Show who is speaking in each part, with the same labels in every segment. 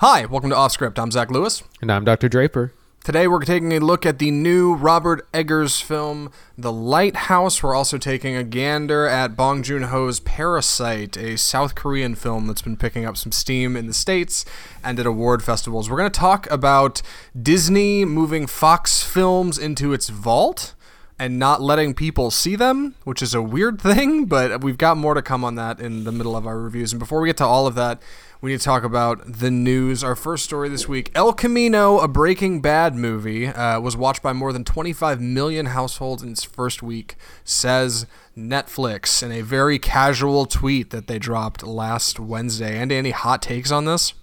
Speaker 1: Hi, welcome to Off Script. I'm Zach Lewis.
Speaker 2: And I'm Dr. Draper.
Speaker 1: Today we're taking a look at the new Robert Eggers film, The Lighthouse. We're also taking a gander at Bong Joon Ho's Parasite, a South Korean film that's been picking up some steam in the States and at award festivals. We're going to talk about Disney moving Fox films into its vault and not letting people see them, which is a weird thing, but we've got more to come on that in the middle of our reviews. And before we get to all of that, we need to talk about the news. Our first story this week El Camino, a Breaking Bad movie, uh, was watched by more than 25 million households in its first week, says Netflix in a very casual tweet that they dropped last Wednesday. And any hot takes on this?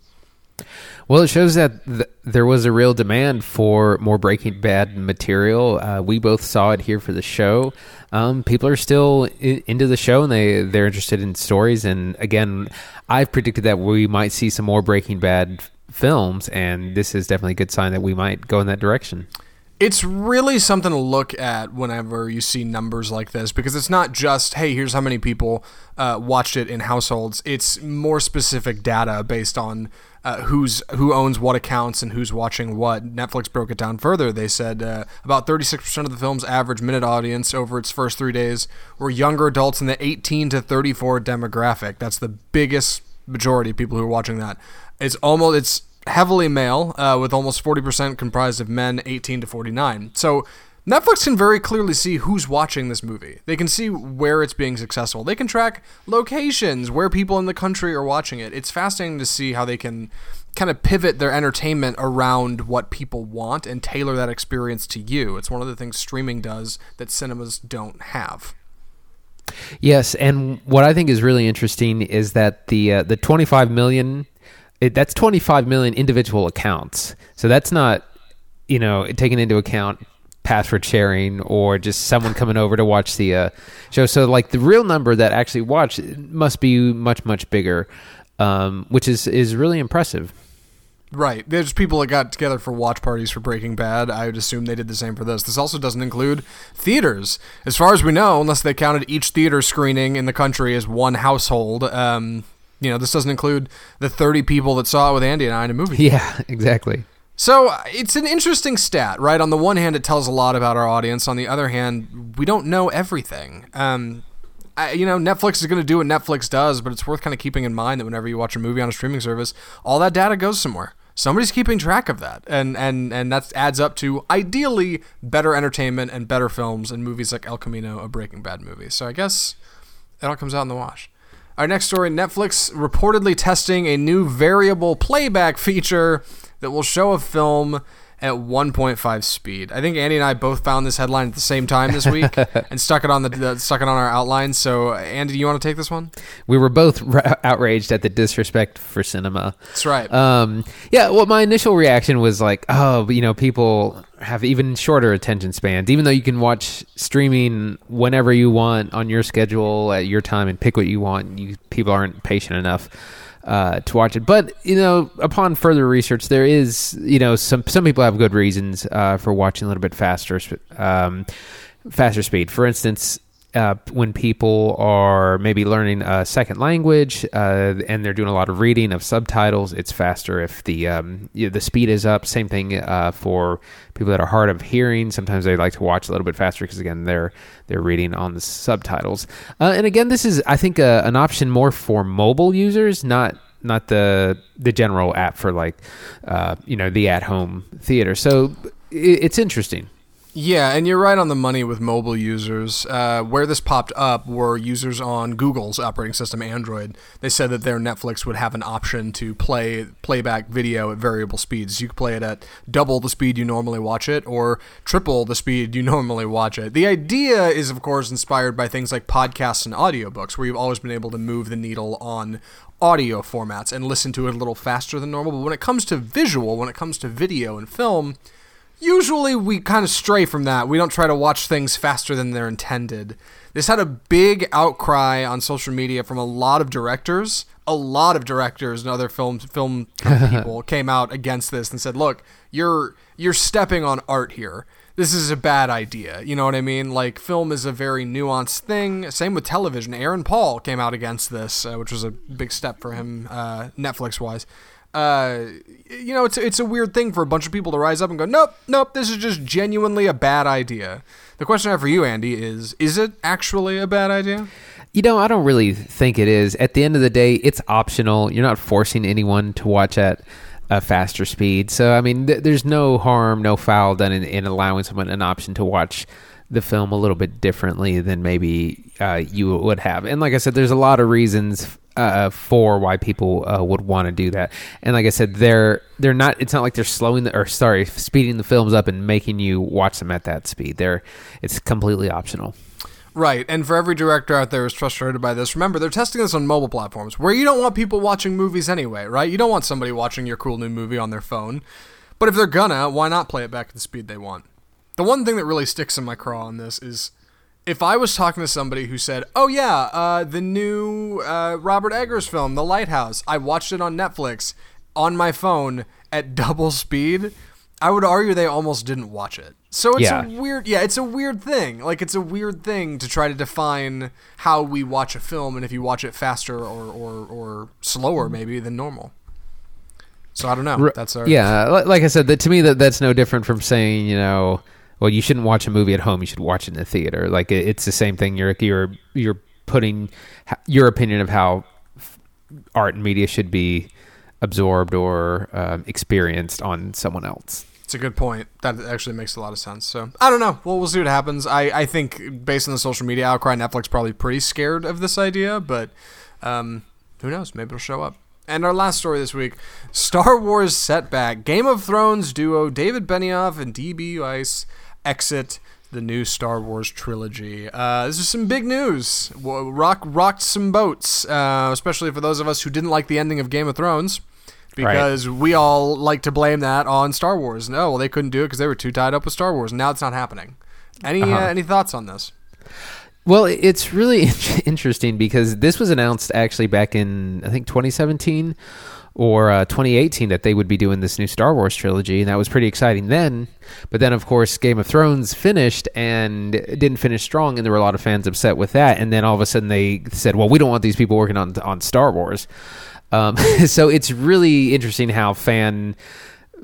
Speaker 2: Well, it shows that th- there was a real demand for more Breaking Bad material. Uh, we both saw it here for the show. Um, people are still I- into the show and they they're interested in stories. And again, I've predicted that we might see some more Breaking Bad films, and this is definitely a good sign that we might go in that direction.
Speaker 1: It's really something to look at whenever you see numbers like this because it's not just, hey, here's how many people uh, watched it in households. It's more specific data based on uh, who's who owns what accounts and who's watching what. Netflix broke it down further. They said uh, about 36% of the film's average minute audience over its first three days were younger adults in the 18 to 34 demographic. That's the biggest majority of people who are watching that. It's almost it's heavily male, uh, with almost 40% comprised of men 18 to 49. So Netflix can very clearly see who's watching this movie. They can see where it's being successful. They can track locations, where people in the country are watching it. It's fascinating to see how they can kind of pivot their entertainment around what people want and tailor that experience to you. It's one of the things streaming does that cinemas don't have.
Speaker 2: Yes, and what I think is really interesting is that the uh, the 25 million it, that's 25 million individual accounts. So that's not you know taken into account password sharing or just someone coming over to watch the uh, show. So like the real number that actually watched must be much much bigger, um, which is is really impressive.
Speaker 1: Right. There's people that got together for watch parties for Breaking Bad. I would assume they did the same for this. This also doesn't include theaters. As far as we know, unless they counted each theater screening in the country as one household, um, you know, this doesn't include the 30 people that saw it with Andy and I in a movie.
Speaker 2: Yeah, exactly.
Speaker 1: So it's an interesting stat, right? On the one hand, it tells a lot about our audience. On the other hand, we don't know everything. Um, I, you know, Netflix is going to do what Netflix does, but it's worth kind of keeping in mind that whenever you watch a movie on a streaming service, all that data goes somewhere. Somebody's keeping track of that, and and and that adds up to ideally better entertainment and better films and movies like El Camino, a Breaking Bad movie. So I guess it all comes out in the wash. Our next story: Netflix reportedly testing a new variable playback feature that will show a film at 1.5 speed. I think Andy and I both found this headline at the same time this week and stuck it on the, the stuck it on our outline. So, Andy, do you want to take this one?
Speaker 2: We were both ra- outraged at the disrespect for cinema.
Speaker 1: That's right.
Speaker 2: Um, yeah. Well, my initial reaction was like, oh, you know, people have even shorter attention spans. Even though you can watch streaming whenever you want on your schedule at your time and pick what you want, you people aren't patient enough uh, to watch it. But you know, upon further research, there is you know some some people have good reasons uh, for watching a little bit faster, um, faster speed. For instance. Uh, when people are maybe learning a second language uh, and they're doing a lot of reading of subtitles, it's faster if the um, you know, the speed is up. Same thing uh, for people that are hard of hearing. Sometimes they like to watch a little bit faster because again they're they're reading on the subtitles. Uh, and again, this is I think uh, an option more for mobile users, not not the the general app for like uh, you know the at home theater. So it, it's interesting.
Speaker 1: Yeah, and you're right on the money with mobile users. Uh, where this popped up were users on Google's operating system, Android. They said that their Netflix would have an option to play playback video at variable speeds. You could play it at double the speed you normally watch it, or triple the speed you normally watch it. The idea is, of course, inspired by things like podcasts and audiobooks, where you've always been able to move the needle on audio formats and listen to it a little faster than normal. But when it comes to visual, when it comes to video and film, usually we kind of stray from that. We don't try to watch things faster than they're intended. This had a big outcry on social media from a lot of directors. A lot of directors and other film film people came out against this and said, "Look, you're you're stepping on art here. This is a bad idea." You know what I mean? Like film is a very nuanced thing. Same with television. Aaron Paul came out against this, uh, which was a big step for him uh, Netflix wise. Uh, you know, it's it's a weird thing for a bunch of people to rise up and go, nope, nope, this is just genuinely a bad idea. The question I have for you, Andy, is: Is it actually a bad idea?
Speaker 2: You know, I don't really think it is. At the end of the day, it's optional. You're not forcing anyone to watch at a faster speed. So, I mean, th- there's no harm, no foul done in, in, allowing someone an option to watch the film a little bit differently than maybe uh, you would have. And like I said, there's a lot of reasons uh, for why people uh, would want to do that. And like I said, they're they're not. It's not like they're slowing the or sorry, speeding the films up and making you watch them at that speed. They're it's completely optional.
Speaker 1: Right, and for every director out there who's frustrated by this, remember they're testing this on mobile platforms where you don't want people watching movies anyway, right? You don't want somebody watching your cool new movie on their phone. But if they're gonna, why not play it back at the speed they want? The one thing that really sticks in my craw on this is if I was talking to somebody who said, "Oh yeah, uh, the new uh, Robert Eggers film, The Lighthouse, I watched it on Netflix on my phone at double speed," I would argue they almost didn't watch it. So it's yeah. a weird, yeah, it's a weird thing. Like it's a weird thing to try to define how we watch a film, and if you watch it faster or or, or slower maybe than normal. So I don't know. That's our
Speaker 2: yeah. Like I said, that to me that that's no different from saying you know well, you shouldn't watch a movie at home. You should watch it in the theater. Like it's the same thing. You're you're you're putting your opinion of how art and media should be absorbed or um, experienced on someone else.
Speaker 1: It's a good point. That actually makes a lot of sense. So I don't know. Well, we'll see what happens. I, I think based on the social media outcry, Netflix probably pretty scared of this idea, but um, who knows? Maybe it'll show up. And our last story this week Star Wars setback. Game of Thrones duo David Benioff and D.B. Weiss exit the new Star Wars trilogy. Uh, this is some big news. Rock rocked some boats, uh, especially for those of us who didn't like the ending of Game of Thrones, because right. we all like to blame that on Star Wars. No, well they couldn't do it because they were too tied up with Star Wars. Now it's not happening. Any uh-huh. uh, any thoughts on this?
Speaker 2: Well, it's really interesting because this was announced actually back in I think 2017 or uh, 2018 that they would be doing this new Star Wars trilogy, and that was pretty exciting then. But then, of course, Game of Thrones finished and didn't finish strong, and there were a lot of fans upset with that. And then all of a sudden, they said, "Well, we don't want these people working on on Star Wars." Um, so it's really interesting how fan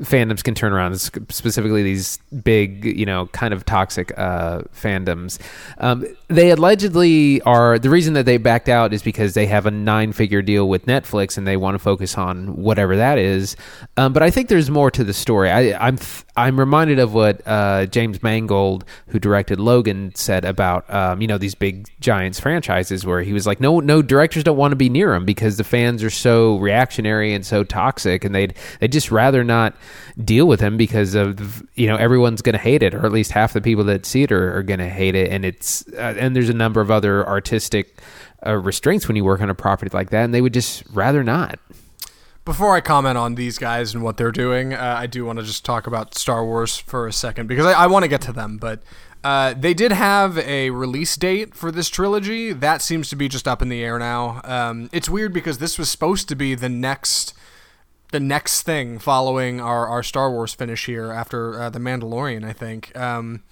Speaker 2: fandoms can turn around, specifically these big, you know, kind of toxic uh, fandoms. Um, they allegedly are the reason that they backed out is because they have a nine-figure deal with Netflix and they want to focus on whatever that is. Um, but I think there's more to the story. I, am I'm, I'm reminded of what uh, James Mangold, who directed Logan, said about um, you know these big giants franchises, where he was like, no, no directors don't want to be near them because the fans are so reactionary and so toxic, and they'd they just rather not deal with him because of you know everyone's going to hate it, or at least half the people that see it are, are going to hate it, and it's uh, and there's a number of other artistic uh, restraints when you work on a property like that, and they would just rather not.
Speaker 1: Before I comment on these guys and what they're doing, uh, I do want to just talk about Star Wars for a second because I, I want to get to them, but. Uh, they did have a release date for this trilogy. That seems to be just up in the air now. Um, it's weird because this was supposed to be the next the next thing following our, our Star Wars finish here after uh, The Mandalorian, I think. Um,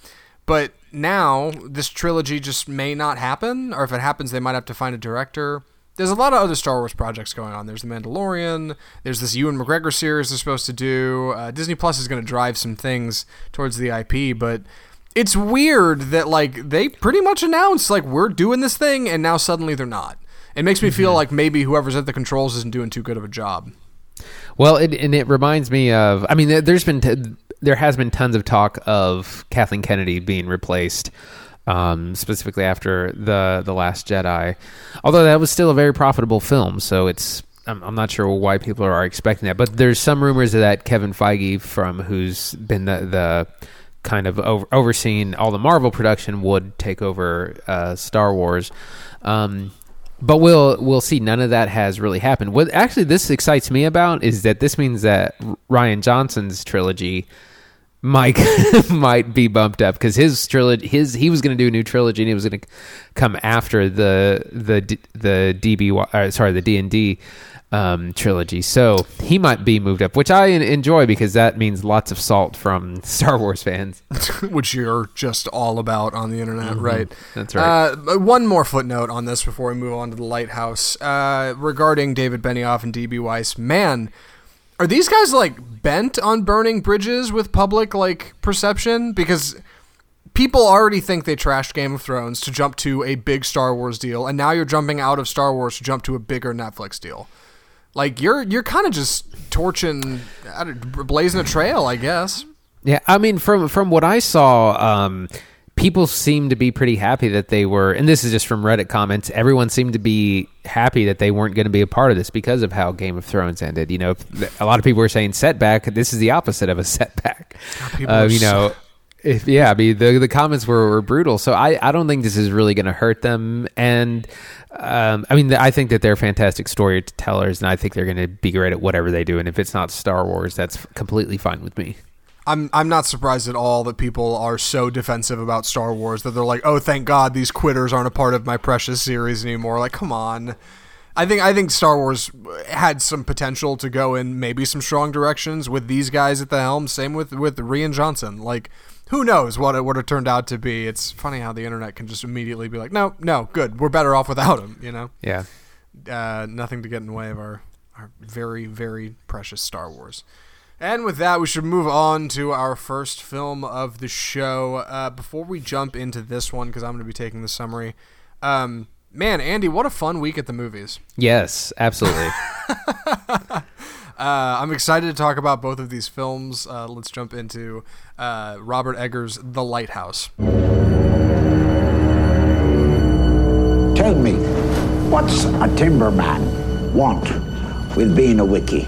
Speaker 1: but now this trilogy just may not happen, or if it happens, they might have to find a director. There's a lot of other Star Wars projects going on. There's The Mandalorian. There's this Ewan McGregor series they're supposed to do. Uh, Disney Plus is going to drive some things towards the IP, but it's weird that like they pretty much announced like we're doing this thing, and now suddenly they're not. It makes me feel mm-hmm. like maybe whoever's at the controls isn't doing too good of a job.
Speaker 2: Well, it, and it reminds me of. I mean, there's been t- there has been tons of talk of Kathleen Kennedy being replaced. Um, specifically after the the Last Jedi, although that was still a very profitable film, so it's I'm, not sure why people are expecting that. But there's some rumors that Kevin Feige, from who's been the, the kind of over, overseeing all the Marvel production, would take over uh, Star Wars. Um, but we'll we'll see. None of that has really happened. What actually this excites me about is that this means that Rian Johnson's trilogy might might be bumped up because his trilogy his he was going to do a new trilogy and he was going to come after the the the DB uh, sorry the D and D um, trilogy. So he might be moved up, which I enjoy because that means lots of salt from Star Wars fans,
Speaker 1: which you're just all about on the internet, mm-hmm. right?
Speaker 2: That's right.
Speaker 1: Uh, one more footnote on this before we move on to the Lighthouse uh, regarding David Benioff and DB Weiss. Man, Are these guys like bent on burning bridges with public like perception? Because people already think they trashed Game of Thrones to jump to a big Star Wars deal, and now you're jumping out of Star Wars to jump to a bigger Netflix deal. Like you're you're kind of just torching, blazing a trail, I guess.
Speaker 2: Yeah, I mean, from from what I saw, um, people seemed to be pretty happy that they were, and this is just from Reddit comments. Everyone seemed to be happy that they weren't going to be a part of this because of how Game of Thrones ended. You know, a lot of people were saying setback. This is the opposite of a setback.
Speaker 1: people
Speaker 2: Uh, you know. If, yeah, I mean the the comments were, were brutal, so I, I don't think this is really going to hurt them. And um, I mean, I think that they're fantastic storytellers, and I think they're going to be great at whatever they do. And if it's not Star Wars, that's completely fine with me.
Speaker 1: I'm I'm not surprised at all that people are so defensive about Star Wars that they're like, "Oh, thank God these quitters aren't a part of my precious series anymore." Like, come on. I think I think Star Wars had some potential to go in maybe some strong directions with these guys at the helm. Same with with Rian Johnson. Like, who knows what it would have turned out to be? It's funny how the internet can just immediately be like, "No, no, good. We're better off without him." You know,
Speaker 2: Yeah.
Speaker 1: uh, nothing to get in the way of our our very very precious Star Wars. And with that, we should move on to our first film of the show. Uh, before we jump into this one, because I'm going to be taking the summary. Um, man, Andy, what a fun week at the movies.
Speaker 2: Yes, absolutely.
Speaker 1: Uh, I'm excited to talk about both of these films. Uh, let's jump into uh, Robert Eggers' The Lighthouse.
Speaker 3: Tell me, what's a timberman want with being a wickie?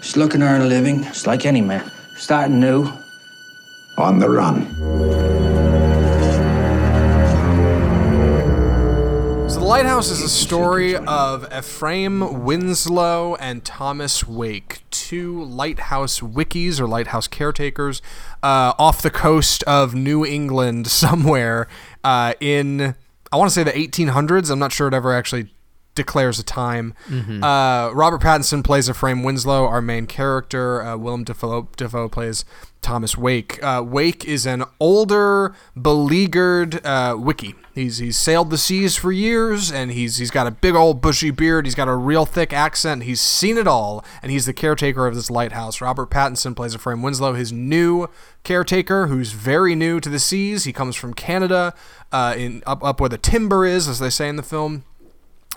Speaker 4: Just looking to earn a living, just like any man. Starting new.
Speaker 3: On the run.
Speaker 1: So, The Lighthouse is a story of Ephraim Winslow and Thomas Wake, two lighthouse wickies or lighthouse caretakers uh, off the coast of New England somewhere uh, in, I want to say the 1800s. I'm not sure it ever actually declares a time. Uh, Robert Pattinson plays Ephraim Winslow, our main character. Uh, Willem Dafoe, Dafoe plays Thomas Wake. Uh, Wake is an older, beleaguered uh, wickie. He's he's sailed the seas for years, and he's he's got a big old bushy beard. He's got a real thick accent. He's seen it all, and he's the caretaker of this lighthouse. Robert Pattinson plays Ephraim Winslow, his new caretaker, who's very new to the seas. He comes from Canada, uh, in up up where the timber is, as they say in the film.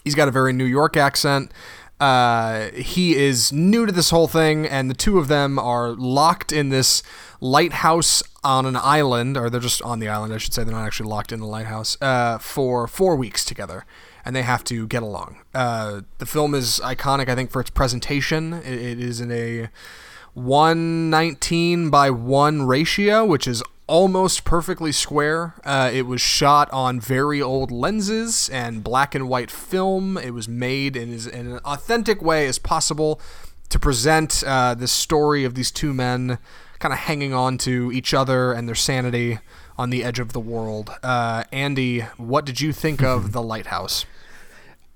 Speaker 1: He's got a very New York accent. Uh, he is new to this whole thing, and the two of them are locked in this lighthouse on an island, or they're just on the island, I should say. They're not actually locked in the lighthouse uh, for four weeks together, and they have to get along. Uh, the film is iconic, I think, for its presentation. It, it is in a 119 by 1 ratio, which is almost perfectly square. Uh, it was shot on very old lenses and black and white film. It was made in, as, in an authentic way as possible to present uh, the story of these two men kind of hanging on to each other and their sanity on the edge of the world. Uh, Andy, what did you think of The Lighthouse?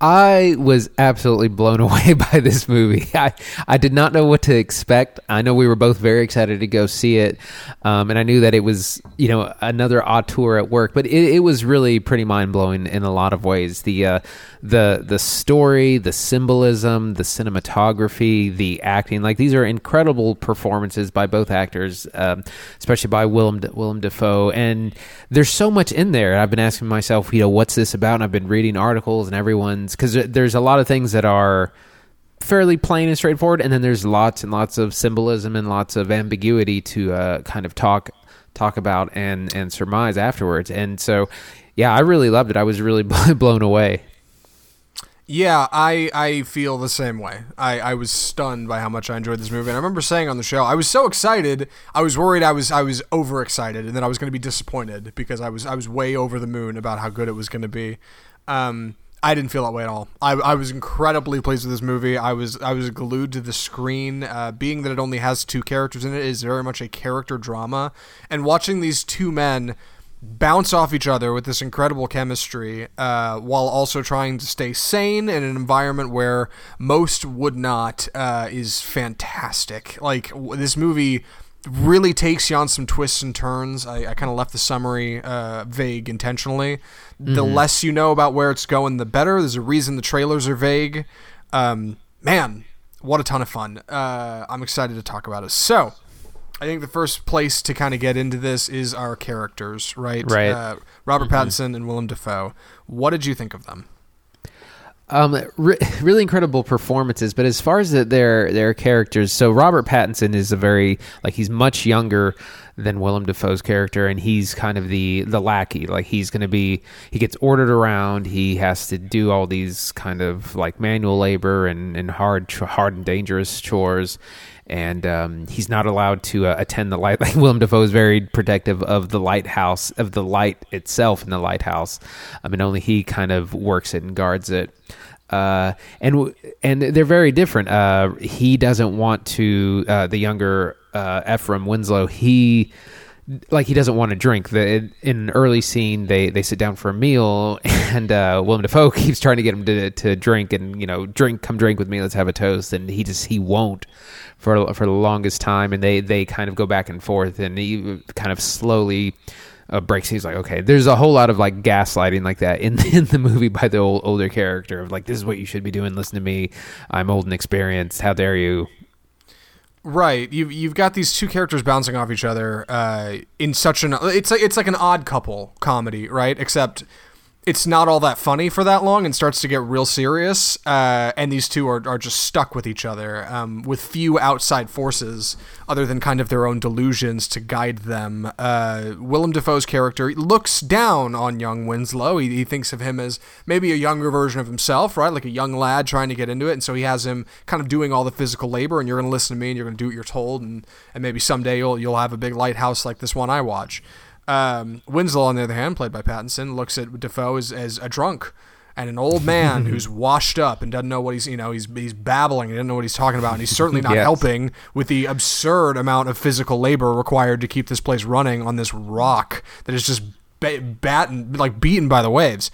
Speaker 2: I was absolutely blown away by this movie. I, I did not know what to expect. I know we were both very excited to go see it, um, and I knew that it was you know another auteur at work, but it, it was really pretty mind blowing in a lot of ways. The uh, the the story, the symbolism, the cinematography, the acting like these are incredible performances by both actors, um, especially by Willem Willem Dafoe. And there's so much in there. I've been asking myself, you know, what's this about? And I've been reading articles and because there's a lot of things that are fairly plain and straightforward, and then there's lots and lots of symbolism and lots of ambiguity to uh, kind of talk talk about and and surmise afterwards. And so, yeah, I really loved it. I was really blown away.
Speaker 1: Yeah, I I feel the same way. I, I was stunned by how much I enjoyed this movie. And I remember saying on the show, I was so excited. I was worried I was I was overexcited and that I was going to be disappointed because I was I was way over the moon about how good it was going to be. Um, I didn't feel that way at all. I, I was incredibly pleased with this movie. I was I was glued to the screen. Uh, being that it only has two characters in it is very much a character drama, and watching these two men bounce off each other with this incredible chemistry uh, while also trying to stay sane in an environment where most would not uh, is fantastic. Like this movie really takes you on some twists and turns. I, I kind of left the summary uh, vague intentionally. The less you know about where it's going, the better. There's a reason the trailers are vague. Um, man, what a ton of fun. Uh, I'm excited to talk about it. So, I think the first place to kind of get into this is our characters, right?
Speaker 2: Right.
Speaker 1: Uh, Robert Pattinson and Willem Dafoe. What did you think of them?
Speaker 2: Um, re- really incredible performances. But as far as the, their their characters, so Robert Pattinson is a very like he's much younger than Willem Dafoe's character, and he's kind of the the lackey. Like he's going to be he gets ordered around. He has to do all these kind of like manual labor and and hard hard and dangerous chores. And um, he's not allowed to uh, attend the light. Like Willem Dafoe is very protective of the lighthouse, of the light itself in the lighthouse. I mean, only he kind of works it and guards it uh, and and they're very different. Uh, he doesn't want to. Uh, the younger uh, Ephraim Winslow, he like he doesn't want to drink. The in an early scene, they they sit down for a meal, and uh, Willem Dafoe keeps trying to get him to to drink, and you know, drink, come drink with me, let's have a toast, and he just he won't for for the longest time, and they they kind of go back and forth, and he kind of slowly uh, breaks. He's like, okay, there's a whole lot of like gaslighting like that in in the movie by the old, older character of like, this is what you should be doing. Listen to me. I'm old and experienced. How dare you?
Speaker 1: Right, you've you've got these two characters bouncing off each other uh, in such an it's like it's like an odd couple comedy, right? Except it's not all that funny for that long and starts to get real serious. Uh, and these two are, are just stuck with each other um, with few outside forces other than kind of their own delusions to guide them. Uh, Willem Dafoe's character looks down on young Winslow. He, he thinks of him as maybe a younger version of himself, right? Like a young lad trying to get into it. And so he has him kind of doing all the physical labor, and you're going to listen to me and you're going to do what you're told. And, and maybe someday you'll, you'll have a big lighthouse like this one I watch. Um, Winslow, on the other hand, played by Pattinson, looks at Dafoe as, as a drunk and an old man who's washed up and doesn't know what he's you know he's he's babbling and doesn't know what he's talking about and he's certainly not
Speaker 2: Yes.
Speaker 1: helping with the absurd amount of physical labor required to keep this place running on this rock that is just ba- batten like beaten by the waves.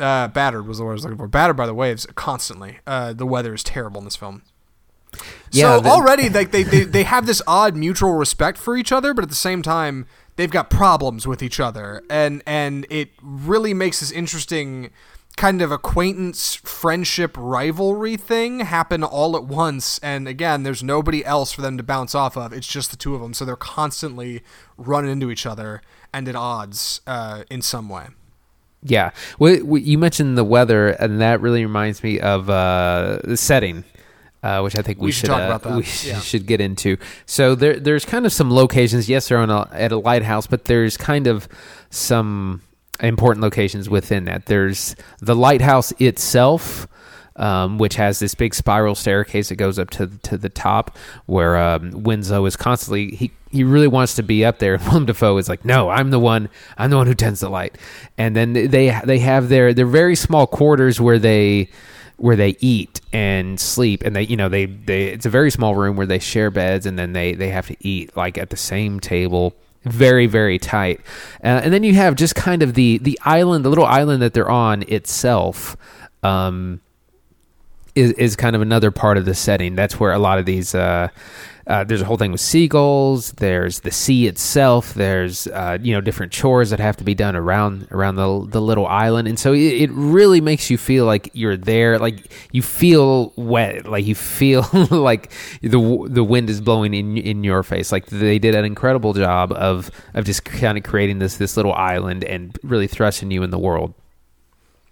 Speaker 1: Uh, battered was the word I was looking for. Battered by the waves constantly. Uh, the weather is terrible in this film.
Speaker 2: Yeah,
Speaker 1: so
Speaker 2: the-
Speaker 1: already like they, they they have this odd mutual respect for each other, but at the same time they've got problems with each other, and and it really makes this interesting kind of acquaintance, friendship, rivalry thing happen all at once. And again, there's nobody else for them to bounce off of. It's just the two of them, so they're constantly running into each other and at odds uh, in some way.
Speaker 2: Yeah. You mentioned the weather, and that really reminds me of uh, the setting. Uh, which I think we,
Speaker 1: We should
Speaker 2: should
Speaker 1: talk
Speaker 2: uh,
Speaker 1: about that.
Speaker 2: we
Speaker 1: Yeah.
Speaker 2: should get into. So there, there's kind of some locations. Yes, they're on a, at a lighthouse, but there's kind of some important locations within that. There's the lighthouse itself, um, which has this big spiral staircase that goes up to to the top, where um, Winslow is constantly he he really wants to be up there. And Willem Dafoe is like, no, I'm the one. I'm the one who tends the light. And then they they have their their very small quarters where they where they eat and sleep and they you know they they it's a very small room where they share beds and then they they have to eat like at the same table. Very very tight. Uh, and then you have just kind of the the island the little island that they're on itself um is, is kind of another part of the setting. That's where a lot of these. Uh, uh, there's a whole thing with seagulls. There's the sea itself. There's uh, you know different chores that have to be done around around the the little island, and so it, it really makes you feel like you're there. Like you feel wet. Like you feel like the the wind is blowing in in your face. Like they did an incredible job of of just kind of creating this this little island and really thrusting you in the world.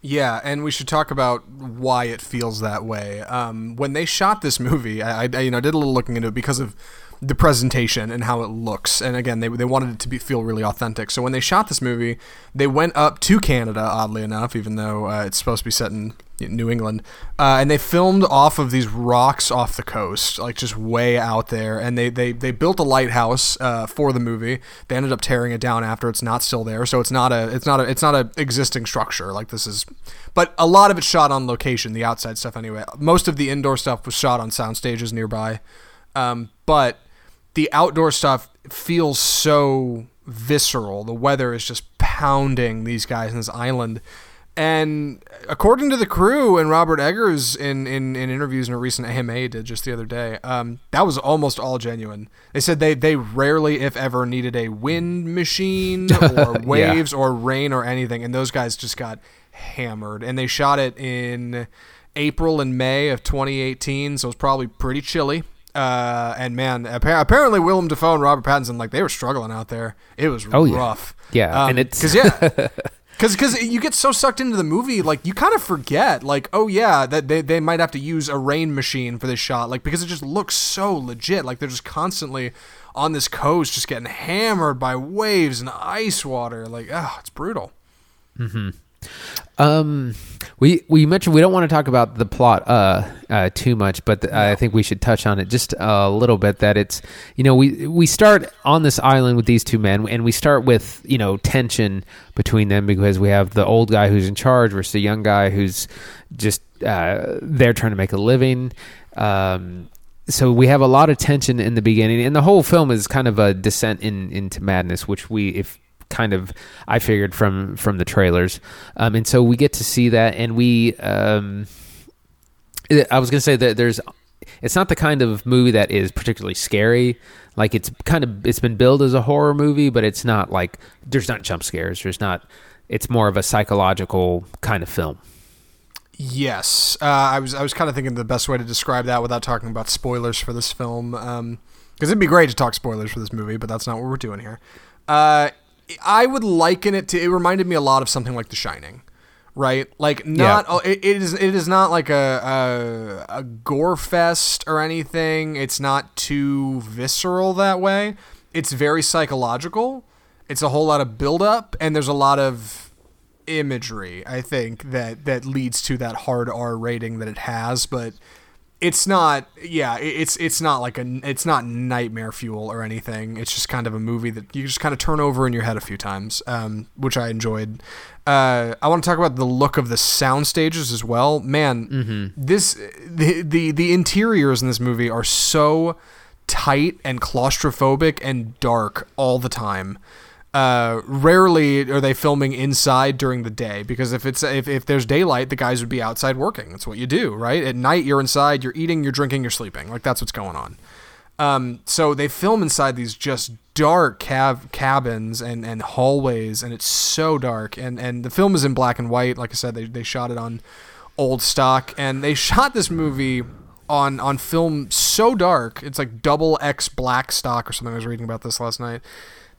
Speaker 1: Yeah, and we should talk about why it feels that way. Um, when they shot this movie, I, I you know did a little looking into it because of the presentation and how it looks. And again, they, they wanted it to be feel really authentic. So when they shot this movie, they went up to Canada, oddly enough, even though uh, it's supposed to be set in New England, uh, and they filmed off of these rocks off the coast, like just way out there. And they they, they built a lighthouse uh, for the movie. They ended up tearing it down after it's not still there, so it's not a it's not a it's not a existing structure like this is. But a lot of it's shot on location, the outside stuff anyway. Most of the indoor stuff was shot on sound stages nearby, um, but the outdoor stuff feels so visceral. The weather is just pounding these guys in this island. And according to the crew and Robert Eggers in, in, in interviews in a recent AMA did just the other day, um, that was almost all genuine. They said they, they rarely, if ever, needed a wind machine or waves or rain or anything. And those guys just got hammered. And they shot it in April and May of 2018, so it was probably pretty chilly. Uh, and man, appa- apparently Willem Dafoe and Robert Pattinson like they were struggling out there. It was
Speaker 2: Oh, yeah.
Speaker 1: rough.
Speaker 2: Yeah, and it's-
Speaker 1: because yeah. Cause, cause you get so sucked into the movie, like you kind of forget, like, oh yeah, that they, they might have to use a rain machine for this shot, like because it just looks so legit. Like they're just constantly on this coast, just getting hammered by waves and ice water. Like, ah, it's brutal.
Speaker 2: Um, we we mentioned we don't want to talk about the plot uh, uh too much, but th- I think we should touch on it just a little bit. That it's you know we we start on this island with these two men, and we start with you know tension between them because we have the old guy who's in charge versus the young guy who's just uh, there trying to make a living. Um, so we have a lot of tension in the beginning, and the whole film is kind of a descent in into madness, which we if kind of I figured from from the trailers, um, and so we get to see that, and we um, I was gonna say that there's it's not the kind of movie that is particularly scary. Like it's kind of it's been billed as a horror movie, but it's not like there's not jump scares. There's not. It's more of a psychological kind of film.
Speaker 1: Yes, uh, I was I was kind of thinking the best way to describe that without talking about spoilers for this film, because it'd be great to talk spoilers for this movie, but that's not what we're doing here. Uh, I would liken it to. It reminded me a lot of something like The Shining, right? Like not.
Speaker 2: Yeah.
Speaker 1: oh, It, it is. It is not like a, a a gore fest or anything. It's not too visceral that way. It's very psychological. It's a whole lot of build up, and there's a lot of imagery i think that that leads to that hard r rating that it has but it's not yeah it's it's not like a it's not nightmare fuel or anything. It's just kind of a movie that you just kind of turn over in your head a few times um, which i enjoyed. Uh, i want to talk about the look of the sound stages as well. Man this the, the the interiors in this movie are so tight and claustrophobic and dark all the time uh, rarely are they filming inside during the day because if it's if, if there's daylight the guys would be outside working. That's what you do right? At night you're inside you're eating you're drinking you're sleeping. Like that's what's going on. Um, so they film inside these just dark cab- cabins and, and hallways and it's so dark. And, and the film is in black and white. Like i said they, they shot it on old stock. And they shot this movie on on film so dark. It's like double x black stock or something. I was reading about this last night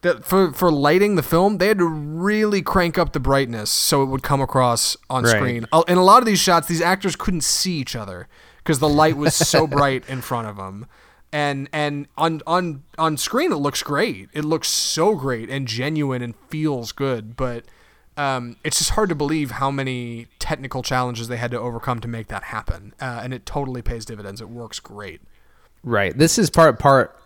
Speaker 1: that for for lighting the film they had to really crank up the brightness so it would come across on
Speaker 2: Right.
Speaker 1: screen. In a lot of these shots these actors couldn't see each other because the light was so bright in front of them and and on on on screen it looks great. It looks so great and genuine and feels good. But um, it's just hard to believe how many technical challenges they had to overcome to make that happen. Uh, and it totally pays dividends. It works great.
Speaker 2: Right. This is part part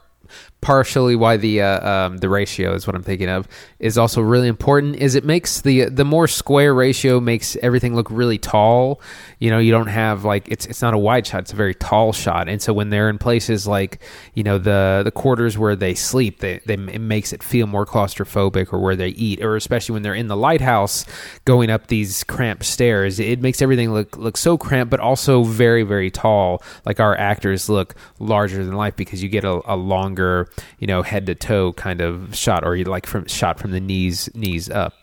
Speaker 2: partially why the uh, um, the ratio is what I'm thinking of is also really important. Is it makes the the more square ratio makes everything look really tall. You know, you don't have like it's it's not a wide shot; it's a very tall shot. And so when they're in places like you know the the quarters where they sleep, they, they it makes it feel more claustrophobic, or where they eat, or especially when they're in the lighthouse going up these cramped stairs, it makes everything look look so cramped, but also very very tall. Like our actors look larger than life because you get a, a longer, you know, head to toe kind of shot, or you like from shot from the knees knees up.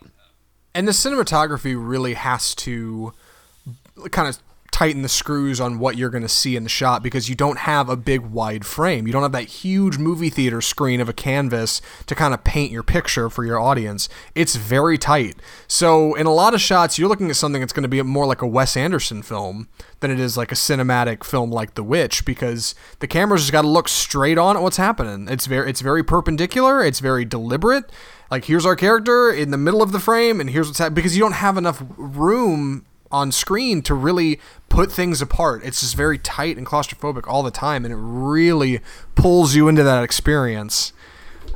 Speaker 1: and the cinematography really has to kind of tighten the screws on what you're going to see in the shot because you don't have a big wide frame. You don't have that huge movie theater screen of a canvas to kind of paint your picture for your audience. It's very tight. So in a lot of shots, you're looking at something that's going to be more like a Wes Anderson film than it is like a cinematic film like The Witch because the camera's just got to look straight on at what's happening. It's very it's very perpendicular. It's very deliberate. Like here's our character in the middle of the frame, and here's what's happening because you don't have enough room on screen to really put things apart. It's just very tight and claustrophobic all the time, and it really pulls you into that experience.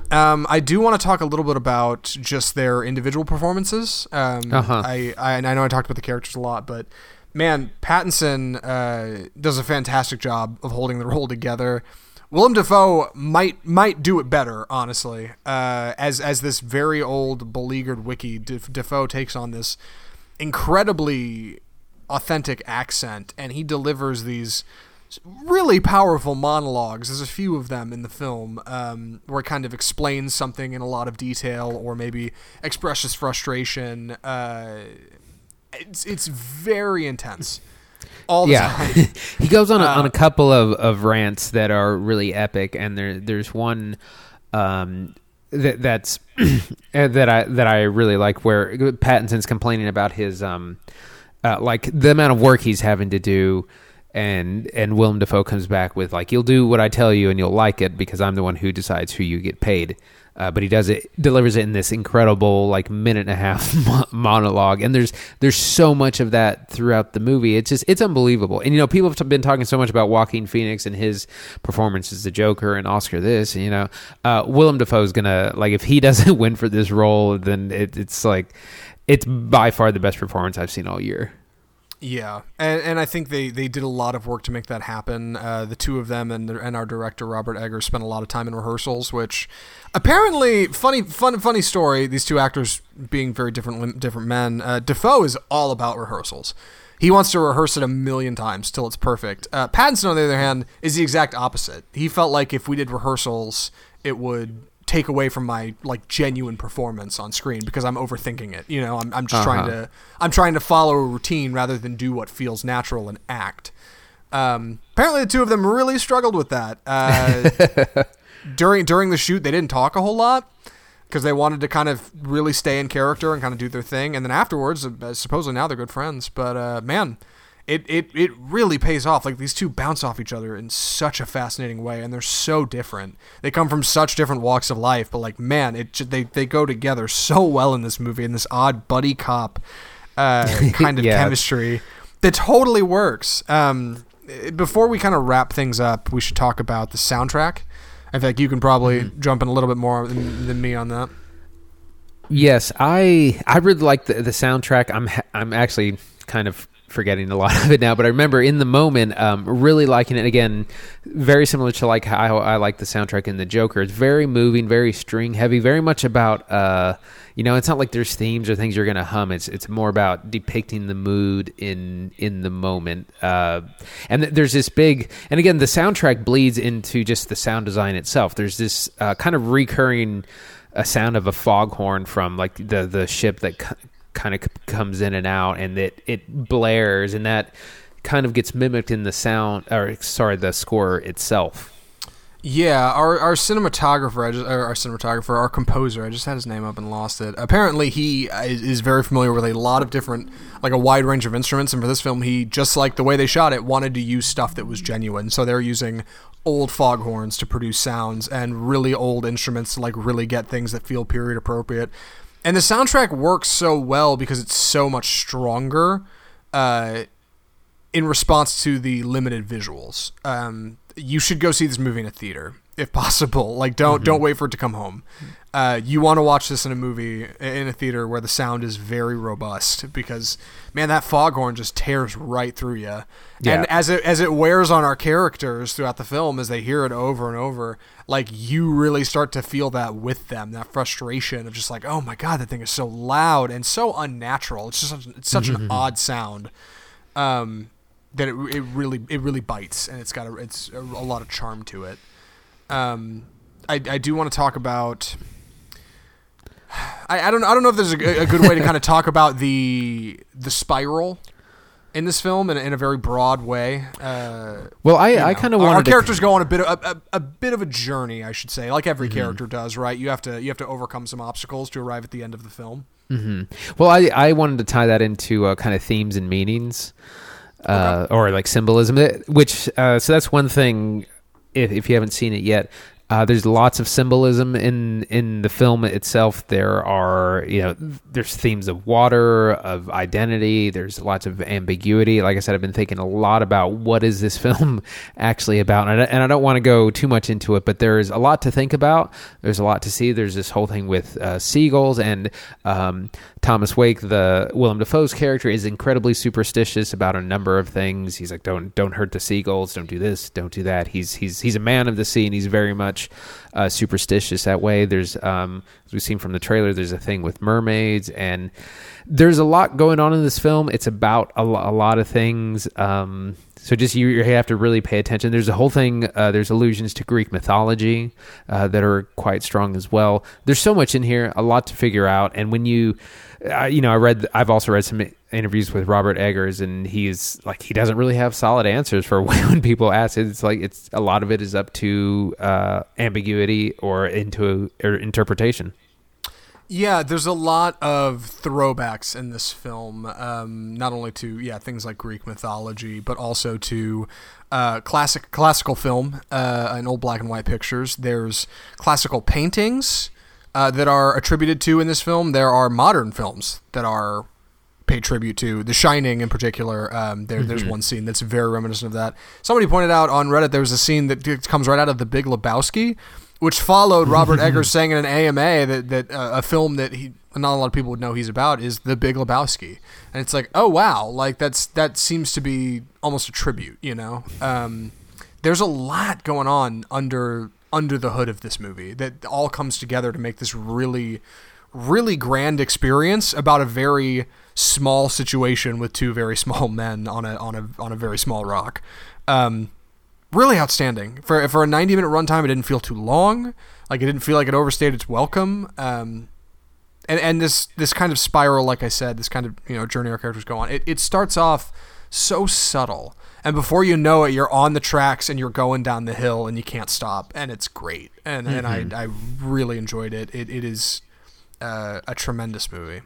Speaker 1: Um, I do want to talk a little bit about just their individual performances. Um,
Speaker 2: Uh-huh.
Speaker 1: I, I I know I talked about the characters a lot, but man, Pattinson uh, does a fantastic job of holding the role together. Willem Dafoe might might do it better, honestly. Uh, as as this very old beleaguered wickie, Dafoe takes on this incredibly authentic accent, and he delivers these really powerful monologues. There's a few of them in the film um, where it kind of explains something in a lot of detail, or maybe expresses frustration. Uh, it's it's very intense. all the
Speaker 2: yeah,
Speaker 1: time.
Speaker 2: he goes on a, on
Speaker 1: Uh,
Speaker 2: a couple of, of rants that are really epic, and there there's one um, that that's that I that I really like where Pattinson's complaining about his um uh, like the amount of work he's having to do. And and Willem Dafoe comes back with like you'll do what I tell you and you'll like it because I'm the one who decides who you get paid. Uh, but he does it delivers it in this incredible like minute and a half monologue. And there's there's so much of that throughout the movie. It's just it's unbelievable. And you know people have been talking so much about Joaquin Phoenix and his performance as the Joker and Oscar this you know. Uh, Willem Dafoe's gonna like if he doesn't win for this role then it, it's like it's by far the best performance I've seen all year
Speaker 1: Yeah, and and I think they, they did a lot of work to make that happen. Uh, the two of them and the, and our director Robert Eggers spent a lot of time in rehearsals, which apparently funny fun funny story. These two actors being very different different men. Uh, Dafoe is all about rehearsals. He wants to rehearse it a million times till it's perfect. Uh, Pattinson, on the other hand, is the exact opposite. He felt like if we did rehearsals, it would take away from my like genuine performance on screen because I'm overthinking it. You know, I'm, I'm just trying
Speaker 2: Uh-huh.
Speaker 1: to I'm trying to follow a routine rather than do what feels natural and act. Um, apparently, the two of them really struggled with that. Uh, during during the shoot, they didn't talk a whole lot because they wanted to kind of really stay in character and kind of do their thing. And then afterwards, uh, supposedly now they're good friends. But uh, man, it, it it really pays off. Like these two bounce off each other in such a fascinating way, and they're so different. They come from such different walks of life, but like man, it they they go together so well in this movie in this odd buddy cop uh, kind of
Speaker 2: Yeah.
Speaker 1: chemistry that totally works. Um, before we kind of wrap things up, we should talk about the soundtrack. I think you can probably
Speaker 2: Mm-hmm.
Speaker 1: jump in a little bit more than, than me on that.
Speaker 2: Yes, I I really like the the soundtrack. I'm ha- I'm actually kind of forgetting a lot of it now, but I remember in the moment um, really liking it. Again, very similar to like how I like the soundtrack in the Joker. It's very moving, very string heavy, very much about uh, you know. It's not like there's themes or things you're gonna hum. It's it's more about depicting the mood in in the moment. Uh, and th- there's this big and again the soundtrack bleeds into just the sound design itself. There's this uh, kind of recurring a sound of a foghorn from like the the ship that kind of comes in and out and it it blares and that kind of gets mimicked in the sound or sorry the score itself
Speaker 1: Yeah, our, our cinematographer, just, our cinematographer, our composer, I just had his name up and lost it. Apparently, he is very familiar with a lot of different, like a wide range of instruments. And for this film, he just like the way they shot it, wanted to use stuff that was genuine. So they're using old foghorns to produce sounds and really old instruments to like really get things that feel period appropriate. And the soundtrack works so well because it's so much stronger. Uh, in response to the limited visuals. Um, you should go see this movie in a theater if possible. Like don't don't wait for it to come home. Uh, you want to watch this in a movie in a theater where the sound is very robust because man, that foghorn just tears right through you.
Speaker 2: Yeah.
Speaker 1: And as it as it wears on our characters throughout the film, as they hear it over and over, like you really start to feel that with them, that frustration of just like, oh my god, that thing is so loud and so unnatural. It's just such, it's such an odd sound um, that it, it really it really bites and it's got a, it's a, a lot of charm to it. Um, I, I do want to talk about. I, I don't I don't know if there's a, a good way to kind of talk about the the spiral in this film in, a- in a very broad way. Uh,
Speaker 2: well i
Speaker 1: you
Speaker 2: i kind of
Speaker 1: our,
Speaker 2: wanted
Speaker 1: our
Speaker 2: to-
Speaker 1: characters go on a bit of a, a, a bit of a journey, I should say, like every
Speaker 2: Mm-hmm.
Speaker 1: character does, right? You have to you have to overcome some obstacles to arrive at the end of the film.
Speaker 2: Well, I I wanted to tie that into uh, kind of themes and meanings, uh, or like symbolism. Which uh, so that's one thing. If if you haven't seen it yet, uh, there's lots of symbolism in in the film itself. There are you know there's themes of water, of identity. There's lots of ambiguity. Like I said, I've been thinking a lot about what is this film actually about, and I, and I don't want to go too much into it, but there's a lot to think about. There's a lot to see. There's this whole thing with uh, seagulls and um, Thomas Wake, the Willem Dafoe's character, is incredibly superstitious about a number of things. He's like, don't don't hurt the seagulls, don't do this, don't do that. He's he's he's a man of the sea, and he's very much uh, superstitious that way. There's um, as we've seen from the trailer, there's a thing with mermaids, and there's a lot going on in this film. It's about a, a lot of things. Um, So just you, you have to really pay attention. There's a whole thing. Uh, there's allusions to Greek mythology uh, that are quite strong as well. There's so much in here, a lot to figure out. And when you, uh, you know, I read. I've also read some interviews with Robert Eggers, and he's like he doesn't really have solid answers for when people ask it. It's like it's a lot of it is up to uh, ambiguity or into or interpretation.
Speaker 1: Yeah, there's a lot of throwbacks in this film, um, not only to yeah things like Greek mythology, but also to uh, classic classical film uh, old black and white pictures. There's classical paintings uh, that are attributed to in this film. There are modern films that are paid tribute to. The Shining, in particular, um, there, there's one scene that's very reminiscent of that. Somebody pointed out on Reddit there was a scene that comes right out of The Big Lebowski which followed Robert Eggers saying in an AMA that that uh, a film that he not a lot of people would know he's about is The Big Lebowski, and it's like, oh wow, like that's that seems to be almost a tribute, you know. Um, there's a lot going on under under the hood of this movie that all comes together to make this really really grand experience about a very small situation with two very small men on a on a on a very small rock. Um, really outstanding for for a 90 minute runtime. It didn't feel too long. Like it didn't feel like it overstayed its welcome. Um, and and this this kind of spiral, like I said, this kind of you know journey our characters go on. It it starts off so subtle, and before you know it, you're on the tracks and you're going down the hill and you can't stop, and it's great. And mm-hmm. and I I really enjoyed it. It it is uh, a tremendous movie.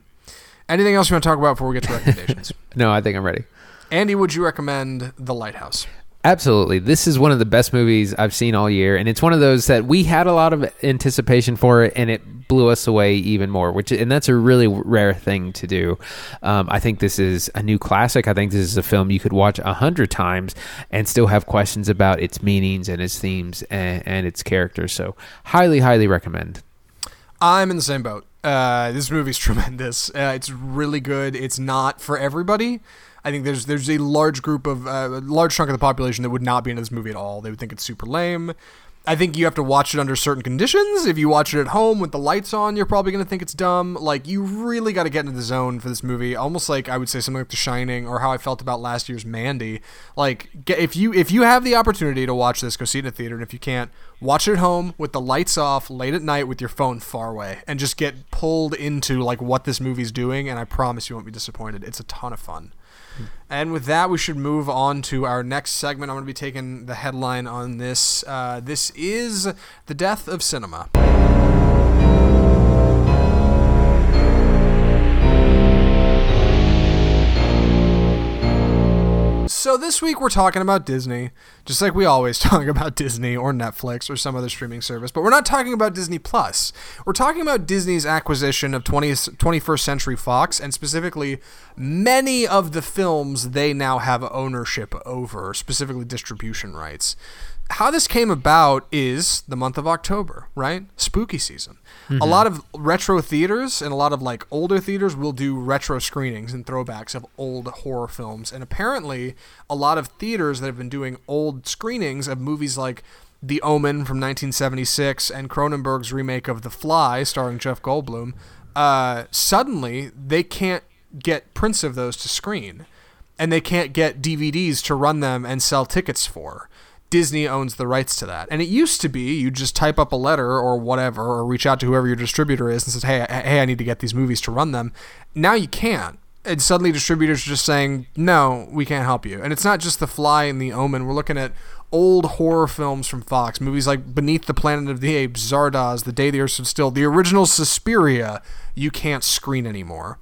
Speaker 1: Anything else you want to talk about before we get to recommendations?
Speaker 2: no, I think I'm ready.
Speaker 1: Andy, would you recommend The Lighthouse?
Speaker 2: Absolutely. This is one of the best movies I've seen all year. And it's one of those that we had a lot of anticipation for it and it blew us away even more, which, and that's a really rare thing to do. Um, I think this is a new classic. I think this is a film you could watch a hundred times and still have questions about its meanings and its themes and, and its characters. So, highly, highly recommend.
Speaker 1: I'm in the same boat. Uh, this movie's tremendous. Uh, it's really good. It's not for everybody. I think there's there's a large group of uh, a large chunk of the population that would not be into this movie at all. They would think it's super lame. I think you have to watch it under certain conditions. If you watch it at home with the lights on, you're probably going to think it's dumb. Like, you really got to get into the zone for this movie. Almost like I would say something like The Shining or how I felt about last year's Mandy. Like, if you if you have the opportunity to watch this, go see it in a theater. And if you can't, watch it at home with the lights off, late at night with your phone far away, and just get pulled into like what this movie's doing. And I promise you won't be disappointed. It's a ton of fun. And with that, we should move on to our next segment. I'm going to be taking the headline on this. Uh, this is The Death of Cinema. So this week we're talking about Disney, just like we always talk about Disney or Netflix or some other streaming service, but we're not talking about Disney Plus. We're talking about Disney's acquisition of 20th, 21st Century Fox and specifically many of the films they now have ownership over, specifically distribution rights how this came about is the month of October, right? Spooky season. Mm-hmm. A lot of retro theaters and a lot of like older theaters will do retro screenings and throwbacks of old horror films. And apparently, a lot of theaters that have been doing old screenings of movies like The Omen from 1976 and Cronenberg's remake of The Fly starring Jeff Goldblum, uh, suddenly they can't get prints of those to screen. And they can't get DVDs to run them and sell tickets for. Disney owns the rights to that. And it used to be you just type up a letter or whatever, or reach out to whoever your distributor is and says, "Hey, hey, I need to get these movies to run them." Now you can't. And suddenly distributors are just saying, "No, we can't help you." And it's not just The Fly and The Omen. We're looking at old horror films from Fox, movies like Beneath the Planet of the Apes, Zardoz, The Day the Earth Stood Still, the original Suspiria. You can't screen anymore.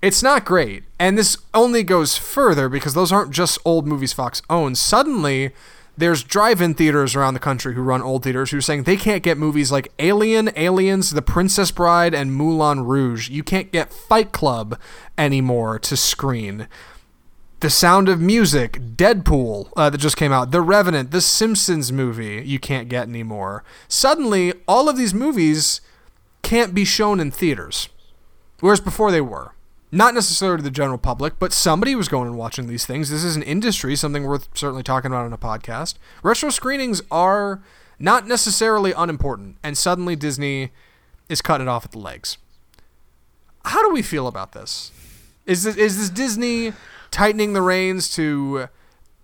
Speaker 1: It's not great. And this only goes further because those aren't just old movies Fox owns. Suddenly there's drive-in theaters around the country who run old theaters who are saying they can't get movies like Alien, Aliens, The Princess Bride, and Moulin Rouge. You can't get Fight Club anymore to screen. The Sound of Music, Deadpool uh, that just came out, The Revenant, The Simpsons movie you can't get anymore. Suddenly, all of these movies can't be shown in theaters, whereas before they were not necessarily to the general public, but somebody was going and watching these things. This is an industry, something worth certainly talking about on a podcast. Retro screenings are not necessarily unimportant, and suddenly Disney is cutting it off at the legs. How do we feel about this? Is this, is this Disney tightening the reins to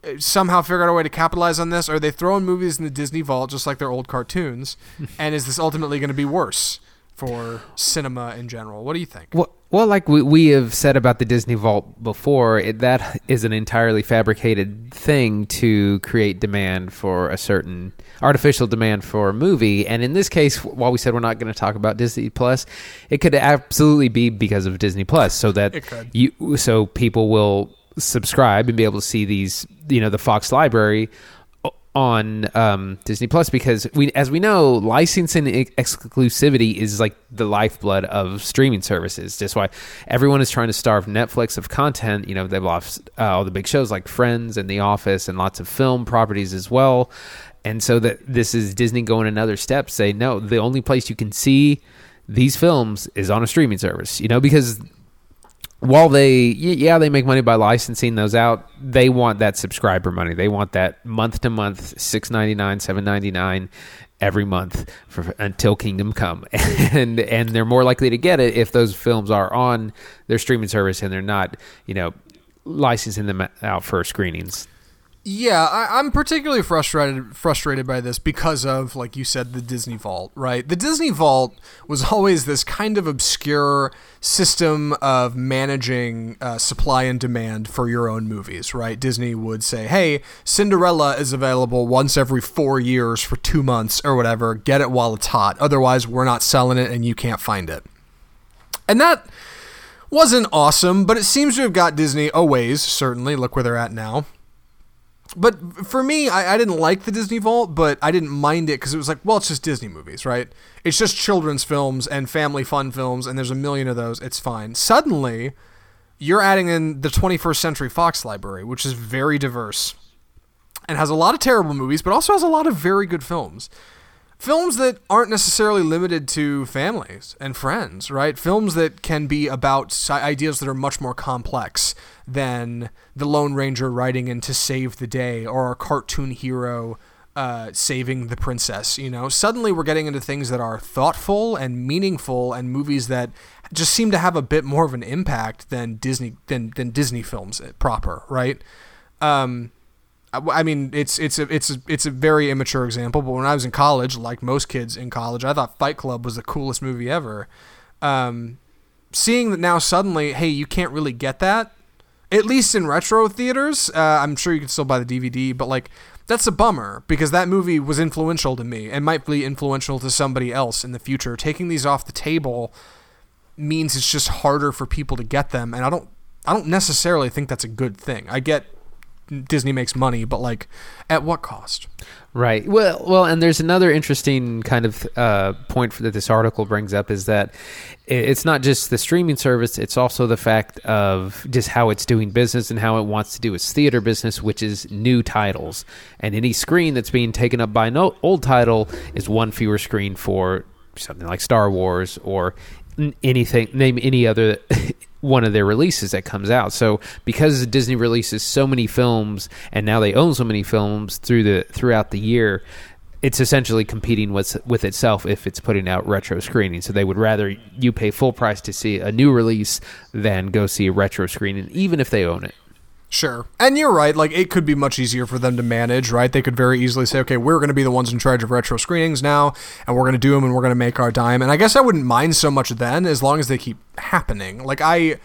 Speaker 1: uh, somehow figure out a way to capitalize on this? Or are they throwing movies in the Disney vault just like their old cartoons? and is this ultimately going to be worse for cinema in general? What do you think?
Speaker 2: Well, well, like we, we have said about the Disney Vault before, it, that is an entirely fabricated thing to create demand for a certain artificial demand for a movie. And in this case, while we said we're not going to talk about Disney Plus, it could absolutely be because of Disney Plus, so that
Speaker 1: It could.
Speaker 2: you so people will subscribe and be able to see these, you know, the Fox library on um, Disney Plus because we, as we know, licensing ex- exclusivity is like the lifeblood of streaming services. That's why everyone is trying to starve Netflix of content. You know, they've lost uh, all the big shows like Friends and The Office and lots of film properties as well. And so that this is Disney going another step, say no, the only place you can see these films is on a streaming service. You know, because while they yeah they make money by licensing those out they want that subscriber money. They want that month to month 699 799 every month for, until kingdom come. And and they're more likely to get it if those films are on their streaming service and they're not you know licensing them out for screenings
Speaker 1: Yeah, I, I'm particularly frustrated frustrated by this because of, like you said, the Disney Vault. Right, the Disney Vault was always this kind of obscure system of managing uh, supply and demand for your own movies. Right, Disney would say, "Hey, Cinderella is available once every four years for two months or whatever. Get it while it's hot. Otherwise, we're not selling it, and you can't find it." And that wasn't awesome, but it seems to have got Disney a ways. Certainly, look where they're at now but for me, I, I didn't like the Disney Vault, but I didn't mind it because it was like, well, it's just Disney movies, right? It's just children's films and family fun films, and there's a million of those. It's fine. Suddenly, you're adding in the 21st Century Fox library, which is very diverse and has a lot of terrible movies, but also has a lot of very good films. Films that aren't necessarily limited to families and friends, right? Films that can be about ideas that are much more complex than the Lone Ranger riding in to save the day or a cartoon hero uh, saving the princess. You know, suddenly we're getting into things that are thoughtful and meaningful, and movies that just seem to have a bit more of an impact than Disney than than Disney films proper, right? Um, I I mean, it's it's a it's a it's a very immature example, but when I was in college, like most kids in college, I thought Fight Club was the coolest movie ever. Um, seeing that now suddenly, hey, you can't really get that, at least in retro theaters. Uh, I'm sure you can still buy the DVD, but like that's a bummer because that movie was influential to me and might be influential to somebody else in the future. Taking these off the table means it's just harder for people to get them, and I don't I don't necessarily think that's a good thing. I get Disney makes money, but like at what cost?
Speaker 2: Right. Well, well, and there's another interesting kind of uh, point that this article brings up is that it's not just the streaming service; it's also the fact of just how it's doing business and how it wants to do its theater business, which is new titles. And any screen that's being taken up by an old title is one fewer screen for something like Star Wars or anything. Name any other. one of their releases that comes out. So because Disney releases so many films and now they own so many films through the throughout the year, it's essentially competing with with itself if it's putting out retro screening. So they would rather you pay full price to see a new release than go see a retro screening, even if they own it.
Speaker 1: Sure. And you're right. Like, it could be much easier for them to manage, right? They could very easily say, okay, we're going to be the ones in charge of retro screenings now, and we're going to do them and we're going to make our dime. And I guess I wouldn't mind so much then as long as they keep happening. Like, I.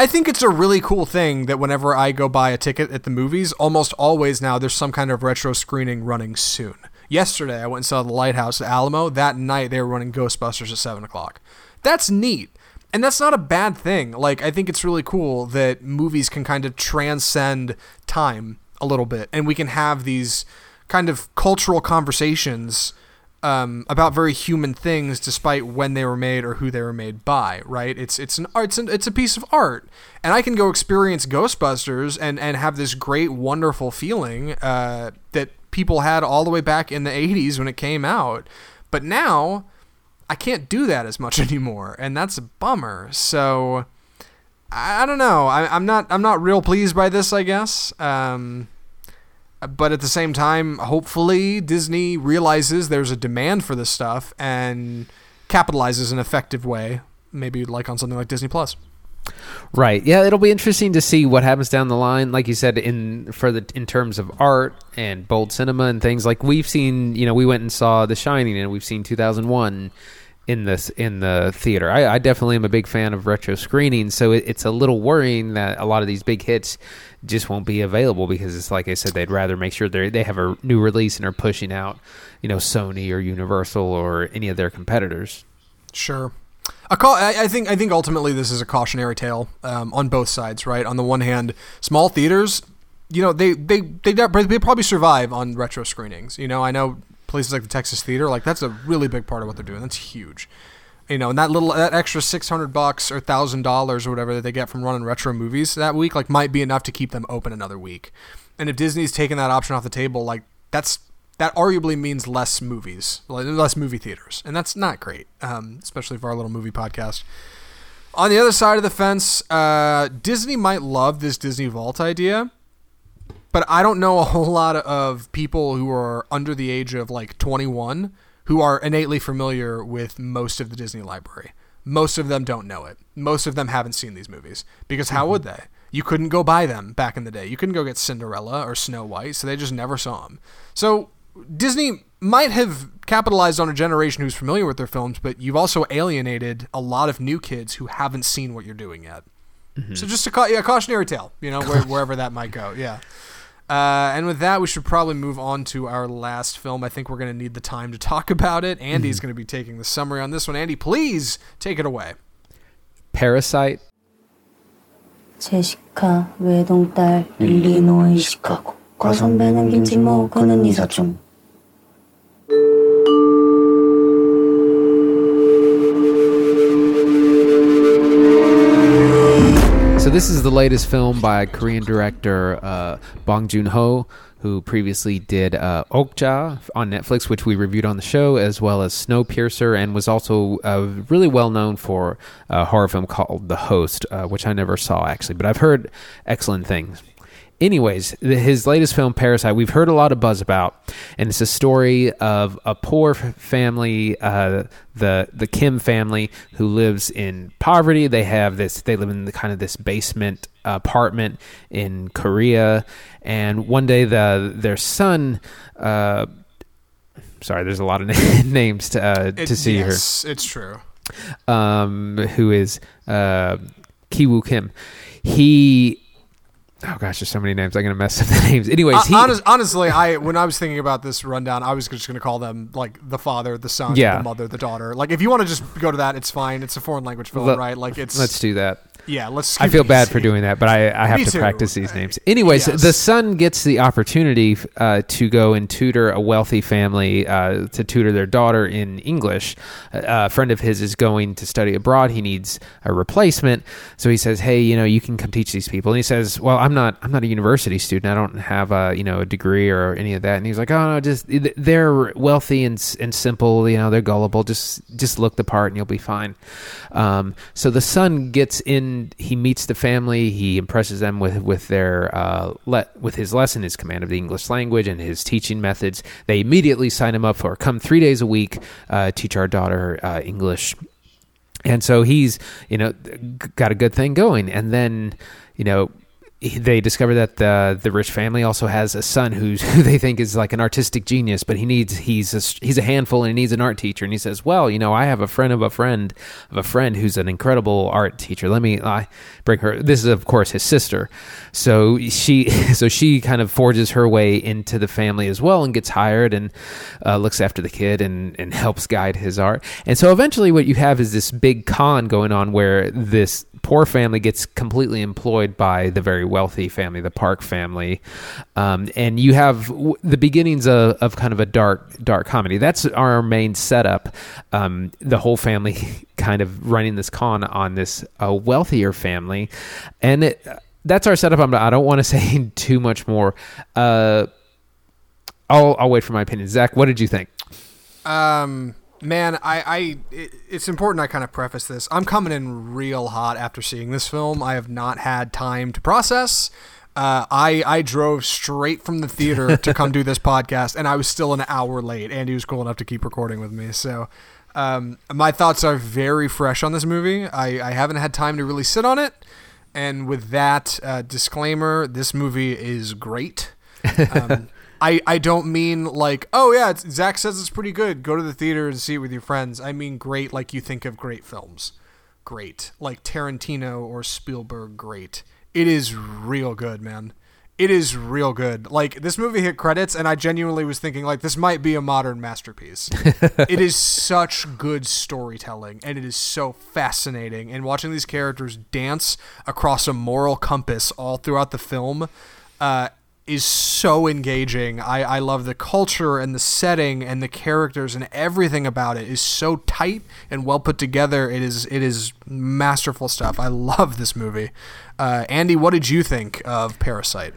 Speaker 1: I think it's a really cool thing that whenever I go buy a ticket at the movies, almost always now there's some kind of retro screening running soon. Yesterday, I went and saw The Lighthouse at Alamo. That night, they were running Ghostbusters at 7 o'clock. That's neat. And that's not a bad thing. Like, I think it's really cool that movies can kind of transcend time a little bit, and we can have these kind of cultural conversations um, about very human things, despite when they were made or who they were made by. Right? It's it's an. It's, an, it's a piece of art, and I can go experience Ghostbusters and and have this great, wonderful feeling uh, that people had all the way back in the '80s when it came out. But now, I can't do that as much anymore, and that's a bummer. So. I I don't know. I, I'm not. I'm not real pleased by this. I guess. Um, but at the same time, hopefully Disney realizes there's a demand for this stuff and capitalizes in an effective way. Maybe like on something like Disney Plus.
Speaker 2: Right. Yeah, it'll be interesting to see what happens down the line. Like you said, in for the in terms of art and bold cinema and things like we've seen. You know, we went and saw The Shining, and we've seen 2001 in this in the theater. I, I definitely am a big fan of retro screenings, so it, it's a little worrying that a lot of these big hits just won't be available because it's like I said, they'd rather make sure they they have a new release and are pushing out, you know, Sony or Universal or any of their competitors.
Speaker 1: Sure. A call, I, I think I think ultimately this is a cautionary tale um, on both sides, right? On the one hand, small theaters, you know, they they they they probably survive on retro screenings. You know, I know places like the Texas Theater, like that's a really big part of what they're doing. That's huge. You know, and that little that extra six hundred bucks or thousand dollars or whatever that they get from running retro movies that week, like might be enough to keep them open another week. And if Disney's taking that option off the table, like that's that arguably means less movies, less movie theaters, and that's not great, um, especially for our little movie podcast. On the other side of the fence, uh, Disney might love this Disney Vault idea, but I don't know a whole lot of people who are under the age of like 21 who are innately familiar with most of the Disney library. Most of them don't know it. Most of them haven't seen these movies because how mm-hmm. would they? You couldn't go buy them back in the day. You couldn't go get Cinderella or Snow White, so they just never saw them. So Disney might have capitalized on a generation who's familiar with their films, but you've also alienated a lot of new kids who haven't seen what you're doing yet. Mm-hmm. So just a, ca- yeah, cautionary tale, you know, where, wherever that might go. Yeah. Uh, and with that, we should probably move on to our last film. I think we're going to need the time to talk about it. Andy's mm-hmm. going to be taking the summary on this one. Andy, please take it away.
Speaker 2: Parasite.
Speaker 5: 제시카 외동딸 일리노이 시카고 과선배는 김치모 그는 이사촌
Speaker 2: so this is the latest film by Korean director uh, Bong Joon Ho, who previously did uh, Okja on Netflix, which we reviewed on the show, as well as Snowpiercer, and was also uh, really well known for a horror film called The Host, uh, which I never saw actually, but I've heard excellent things anyways, his latest film, Parasite, we've heard a lot of buzz about, and it's a story of a poor family, uh, the the Kim family, who lives in poverty. They have this, they live in the kind of this basement apartment in Korea, and one day the their son. Uh, sorry, there's a lot of names to uh, it, to see
Speaker 1: yes, her. It's true.
Speaker 2: Um, who is uh, Kiwoo Kim? He Oh gosh, there's so many names. I'm gonna mess up the names. Anyways, uh,
Speaker 1: he, honest, honestly, I when I was thinking about this rundown, I was just gonna call them like the father, the son, yeah. the mother, the daughter. Like if you want to just go to that, it's fine. It's a foreign language film, Let, right? Like it's.
Speaker 2: Let's do that.
Speaker 1: Yeah, let's.
Speaker 2: I feel bad for doing that, but I, I have Me to too. practice these names. Anyways, yes. the son gets the opportunity uh, to go and tutor a wealthy family uh, to tutor their daughter in English. a friend of his is going to study abroad. He needs a replacement, so he says, "Hey, you know, you can come teach these people." And he says, "Well, I'm not. I'm not a university student. I don't have a you know a degree or any of that." And he's like, "Oh no, just they're wealthy and and simple. You know, they're gullible. Just just look the part, and you'll be fine." Um, so the son gets in he meets the family. He impresses them with with their uh, le- with his lesson, his command of the English language, and his teaching methods. They immediately sign him up for come three days a week, uh, teach our daughter uh, English. And so he's you know got a good thing going, and then you know they discover that the the rich family also has a son who's who they think is like an artistic genius, but he needs he's a, he's a handful and he needs an art teacher. And he says, "Well, you know, I have a friend of a friend of a friend who's an incredible art teacher. Let me bring her. This is of course his sister. So she so she kind of forges her way into the family as well and gets hired and uh, looks after the kid and and helps guide his art. And so eventually, what you have is this big con going on where this poor family gets completely employed by the very wealthy family, the Park family, um, and you have w- the beginnings of, of, kind of a dark, dark comedy. That's our main setup. Um, the whole family kind of running this con on this uh, wealthier family, and it, that's our setup. I'm, I don't want to say too much more. Uh, I'll, I'll wait for my opinion. Zach, what did you think?
Speaker 1: Um, Man, I, I it, it's important I kind of preface this. I'm coming in real hot after seeing this film. I have not had time to process. Uh, I I drove straight from the theater to come do this podcast, and I was still an hour late. Andy was cool enough to keep recording with me, so um, my thoughts are very fresh on this movie. I, I haven't had time to really sit on it, and with that uh, disclaimer, this movie is great. Um, I, I don't mean like oh yeah it's, Zach says it's pretty good. Go to the theater and see it with your friends. I mean great like you think of great films. Great. Like Tarantino or Spielberg great. It is real good man. It is real good. Like this movie hit credits and I genuinely was thinking like this might be a modern masterpiece. It is such good storytelling and it is so fascinating and watching these characters dance across a moral compass all throughout the film uh, is so engaging. I, I love the culture and the setting and the characters and everything about it is so tight and well put together. It is it is masterful stuff. I love this movie. Uh, Andy, what did you think of Parasite?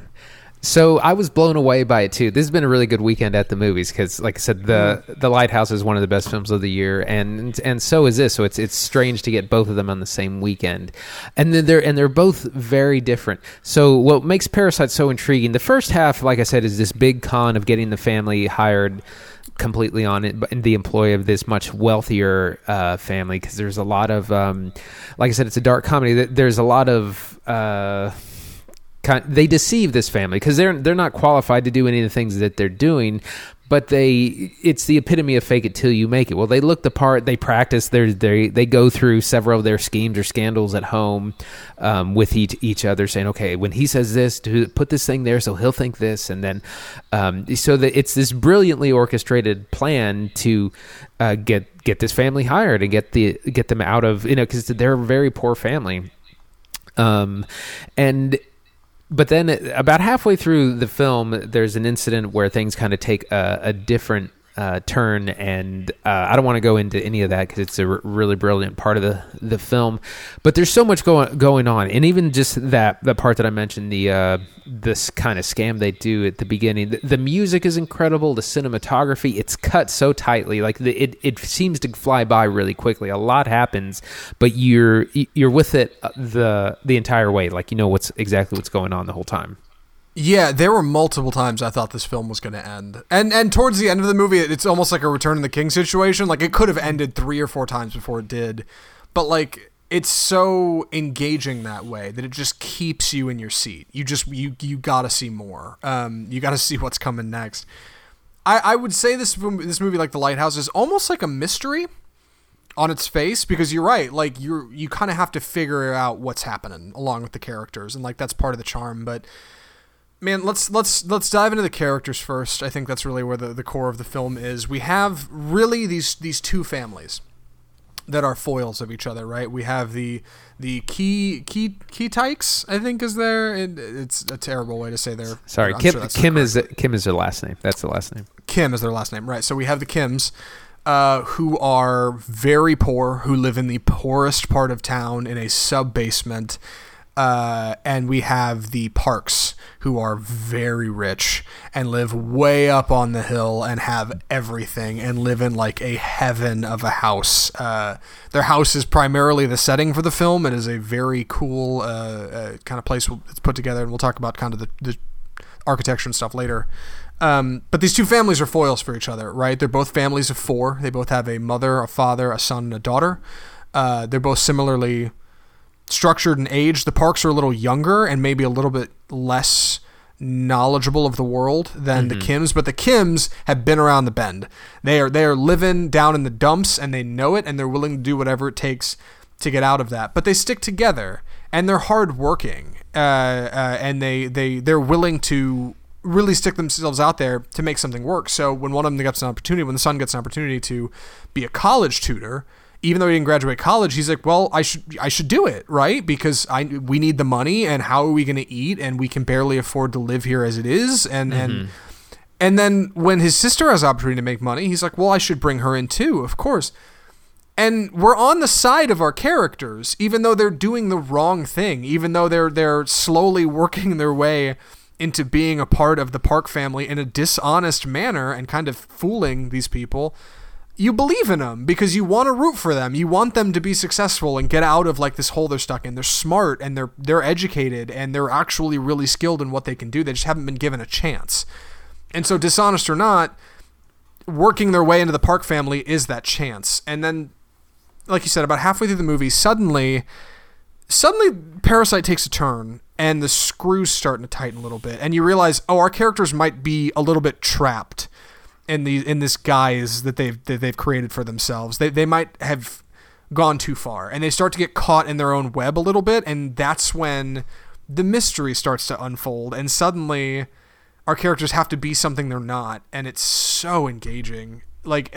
Speaker 2: So I was blown away by it too. This has been a really good weekend at the movies because, like I said, the the Lighthouse is one of the best films of the year, and and so is this. So it's it's strange to get both of them on the same weekend, and then they're and they're both very different. So what makes Parasite so intriguing? The first half, like I said, is this big con of getting the family hired completely on it in the employ of this much wealthier uh, family because there's a lot of um, like I said, it's a dark comedy. There's a lot of uh, kind they deceive this family because they're they're not qualified to do any of the things that they're doing but they it's the epitome of fake it till you make it. Well they look the part they practice they they they go through several of their schemes or scandals at home um, with each each other saying okay when he says this to put this thing there so he'll think this and then um, so that it's this brilliantly orchestrated plan to uh, get get this family hired and get the get them out of you know because they're a very poor family. Um, and but then uh, about halfway through the film, there's an incident where things kind of take a, a different uh, turn, and uh, I don't want to go into any of that because it's a r- really brilliant part of the the film. But there's so much going going on, and even just that the part that I mentioned, the uh, this kind of scam they do at the beginning. The, the, music is incredible. The cinematography, it's cut so tightly, like the, it it seems to fly by really quickly. A lot happens, but you're you're with it uh, the the entire way. Like you know what's exactly what's going on the whole time.
Speaker 1: Yeah, there were multiple times I thought this film was going to end, and and towards the end of the movie, it's almost like a Return of the King situation. Like it could have ended three or four times before it did, but like it's so engaging that way that it just keeps you in your seat. You just you you got to see more. Um, you got to see what's coming next. I I would say this this movie like The Lighthouse is almost like a mystery on its face because you're right like you're you kind of have to figure out what's happening along with the characters and like that's part of the charm but man let's let's let's dive into the characters first. I think that's really where the, the core of the film is. We have really these these two families that are foils of each other right? We have the the key key key tykes i think is there it, it's a terrible way to say their
Speaker 2: sorry kim sure kim is kim is their last name. That's the last name.
Speaker 1: Kim is their last name right. So we have the kims uh, who are very poor who live in the poorest part of town in a sub basement uh, and we have the Parks, who are very rich and live way up on the hill and have everything and live in like a heaven of a house. Uh, their house is primarily the setting for the film. It is a very cool uh, uh kind of place it's put together, and we'll talk about kind of the, the architecture and stuff later. Um, but these two families are foils for each other, right? They're both families of four. They both have a mother, a father, a son, and a daughter. Uh, they're both similarly structured and aged. The parks are a little younger and maybe a little bit less knowledgeable of the world than mm-hmm. the Kims, but the Kims have been around the bend. They are they are living down in the dumps and they know it and they're willing to do whatever it takes to get out of that. But they stick together and they're hardworking uh, uh, and they they they're willing to really stick themselves out there to make something work. So when one of them gets an opportunity, when the son gets an opportunity to be a college tutor, even though he didn't graduate college, he's like, well, I should I should do it, right? Because I we need the money, and how are we going to eat? And we can barely afford to live here as it is, and mm-hmm. and and then when his sister has opportunity to make money, he's like, well, I should bring her in too, of course. And we're on the side of our characters, even though they're doing the wrong thing, even though they're they're slowly working their way into being a part of the Park family in a dishonest manner and kind of fooling these people you believe in them because you want to root for them. You want them to be successful and get out of like this hole they're stuck in. They're smart and they're they're educated and they're actually really skilled in what they can do. They just haven't been given a chance. And so dishonest or not, working their way into the Park family is that chance. And then like you said about halfway through the movie, suddenly suddenly Parasite takes a turn and the screws starting to tighten a little bit and you realize, "Oh, our characters might be a little bit trapped." In the in this guise that they've that they've created for themselves. They they might have gone too far, and they start to get caught in their own web a little bit, and that's when the mystery starts to unfold, and suddenly our characters have to be something they're not, and it's so engaging. Like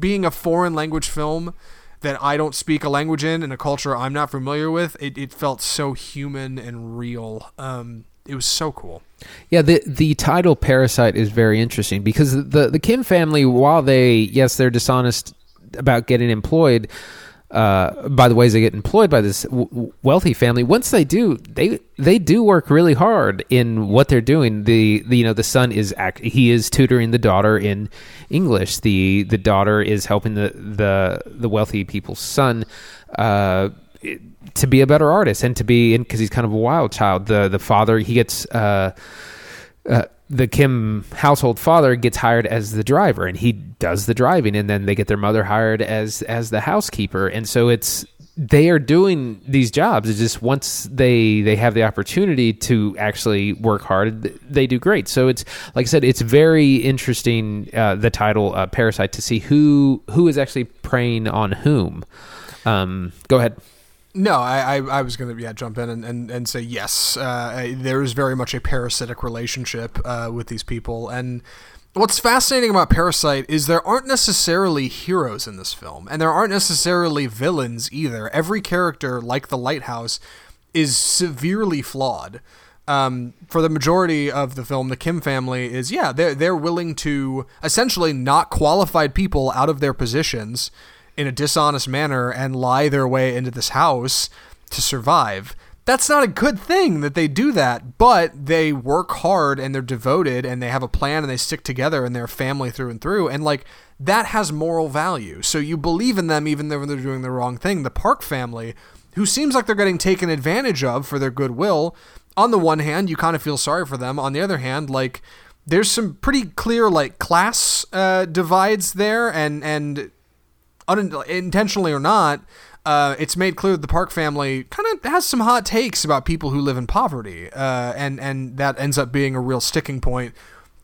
Speaker 1: being a foreign language film that I don't speak a language in in a culture I'm not familiar with, it, it felt so human and real. Um, it was so cool.
Speaker 2: Yeah, the the title Parasite is very interesting because the the Kim family, while they yes they're dishonest about getting employed, uh, by the ways they get employed by this w- wealthy family. Once they do, they they do work really hard in what they're doing. The, the you know the son is act, he is tutoring the daughter in English. The the daughter is helping the the the wealthy people's son. Uh, to be a better artist and to be because he's kind of a wild child. The the father he gets uh, uh, the Kim household father gets hired as the driver and he does the driving, and then they get their mother hired as as the housekeeper, and so it's they are doing these jobs. It's just once they they have the opportunity to actually work hard, they do great. So it's like I said, it's very interesting. Uh, the title uh, "Parasite" to see who who is actually preying on whom. Um, go ahead.
Speaker 1: No, I, I, I was going to yeah jump in and, and, and say yes. Uh, there is very much a parasitic relationship uh, with these people, and what's fascinating about Parasite is there aren't necessarily heroes in this film, and there aren't necessarily villains either. Every character, like the Lighthouse, is severely flawed. Um, for the majority of the film, the Kim family is yeah they're they're willing to essentially knock qualified people out of their positions in a dishonest manner and lie their way into this house to survive. That's not a good thing that they do that, but they work hard and they're devoted and they have a plan and they stick together and they're family through and through. And like that has moral value. So you believe in them even though they're doing the wrong thing. The Park family, who seems like they're getting taken advantage of for their goodwill, on the one hand, you kind of feel sorry for them. On the other hand, like there's some pretty clear like class uh, divides there and and unintentionally or not, uh, it's made clear that the Park family kind of has some hot takes about people who live in poverty, uh, and and that ends up being a real sticking point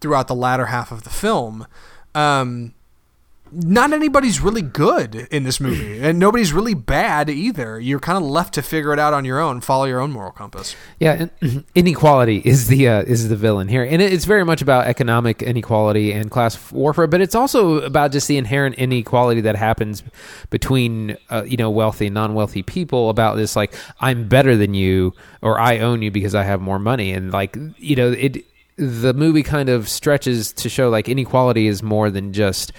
Speaker 1: throughout the latter half of the film. Um, not anybody's really good in this movie, and nobody's really bad either. You're kind of left to figure it out on your own, follow your own moral compass.
Speaker 2: Yeah, inequality is the uh, is the villain here, and it's very much about economic inequality and class warfare, but it's also about just the inherent inequality that happens between uh, you know wealthy and non-wealthy people. About this, like I'm better than you, or I own you because I have more money, and like you know it. The movie kind of stretches to show like inequality is more than just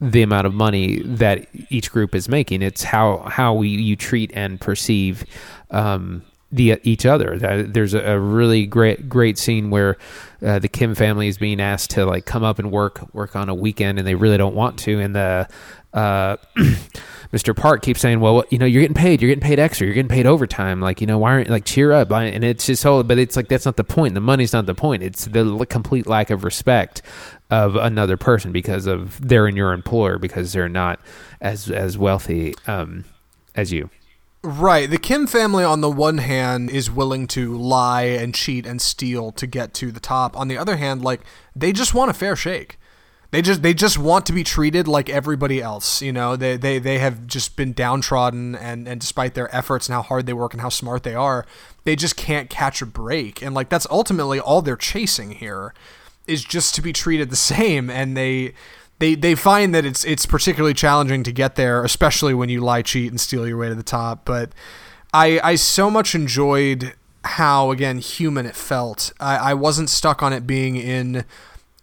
Speaker 2: the amount of money that each group is making. It's how how we, you treat and perceive um, the each other. There's a, really great great scene where uh, the Kim family is being asked to like come up and work work on a weekend, and they really don't want to, and the uh, Mr. Park keeps saying, "Well, you know, you're getting paid. You're getting paid extra. You're getting paid overtime. Like, you know, why aren't like cheer up?" And it's just so, but it's like that's not the point. The money's not the point. It's the complete lack of respect of another person because of they're in your employer because they're not as as wealthy um, as you.
Speaker 1: Right. The Kim family, on the one hand, is willing to lie and cheat and steal to get to the top. On the other hand, like they just want a fair shake. They just they just want to be treated like everybody else. You know, they they, they have just been downtrodden, and and despite their efforts and how hard they work and how smart they are, they just can't catch a break. And like that's ultimately all they're chasing here is just to be treated the same and they they they find that it's it's particularly challenging to get there especially when you lie cheat and steal your way to the top. But i i so much enjoyed how again human it felt. I, I wasn't stuck on it being in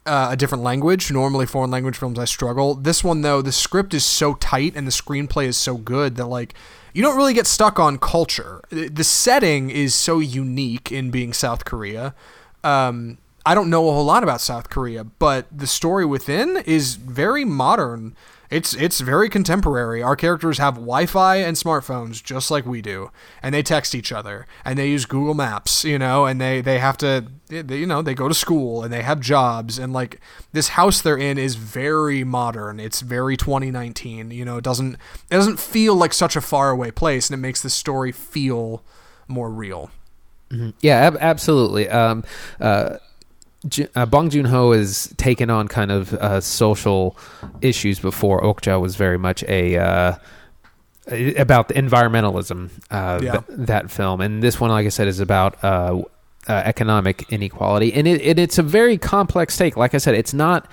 Speaker 1: uh, a different language. Normally foreign language films i struggle. This one though the script is so tight and the screenplay is so good that like you don't really get stuck on culture. The setting is so unique in being south korea. Um, I don't know a whole lot about South Korea, but the story within is very modern It's it's very contemporary. Our characters have Wi-Fi and smartphones just like we do, and they text each other and they use Google Maps, you know, and they they have to they, you know they go to school and they have jobs and like this house they're in is very modern. It's very 2019. You know, it doesn't it doesn't feel like such a faraway place, and it makes the story feel more real.
Speaker 2: Yeah, ab- absolutely. Um, uh, uh, Bong Joon Ho has taken on kind of uh, social issues before. Okja was very much a uh, about the environmentalism. Uh,
Speaker 1: Yeah.
Speaker 2: th- that film, and this one, like I said, is about. Uh, uh, economic inequality, and it, it, it's a very complex take. Like I said, it's not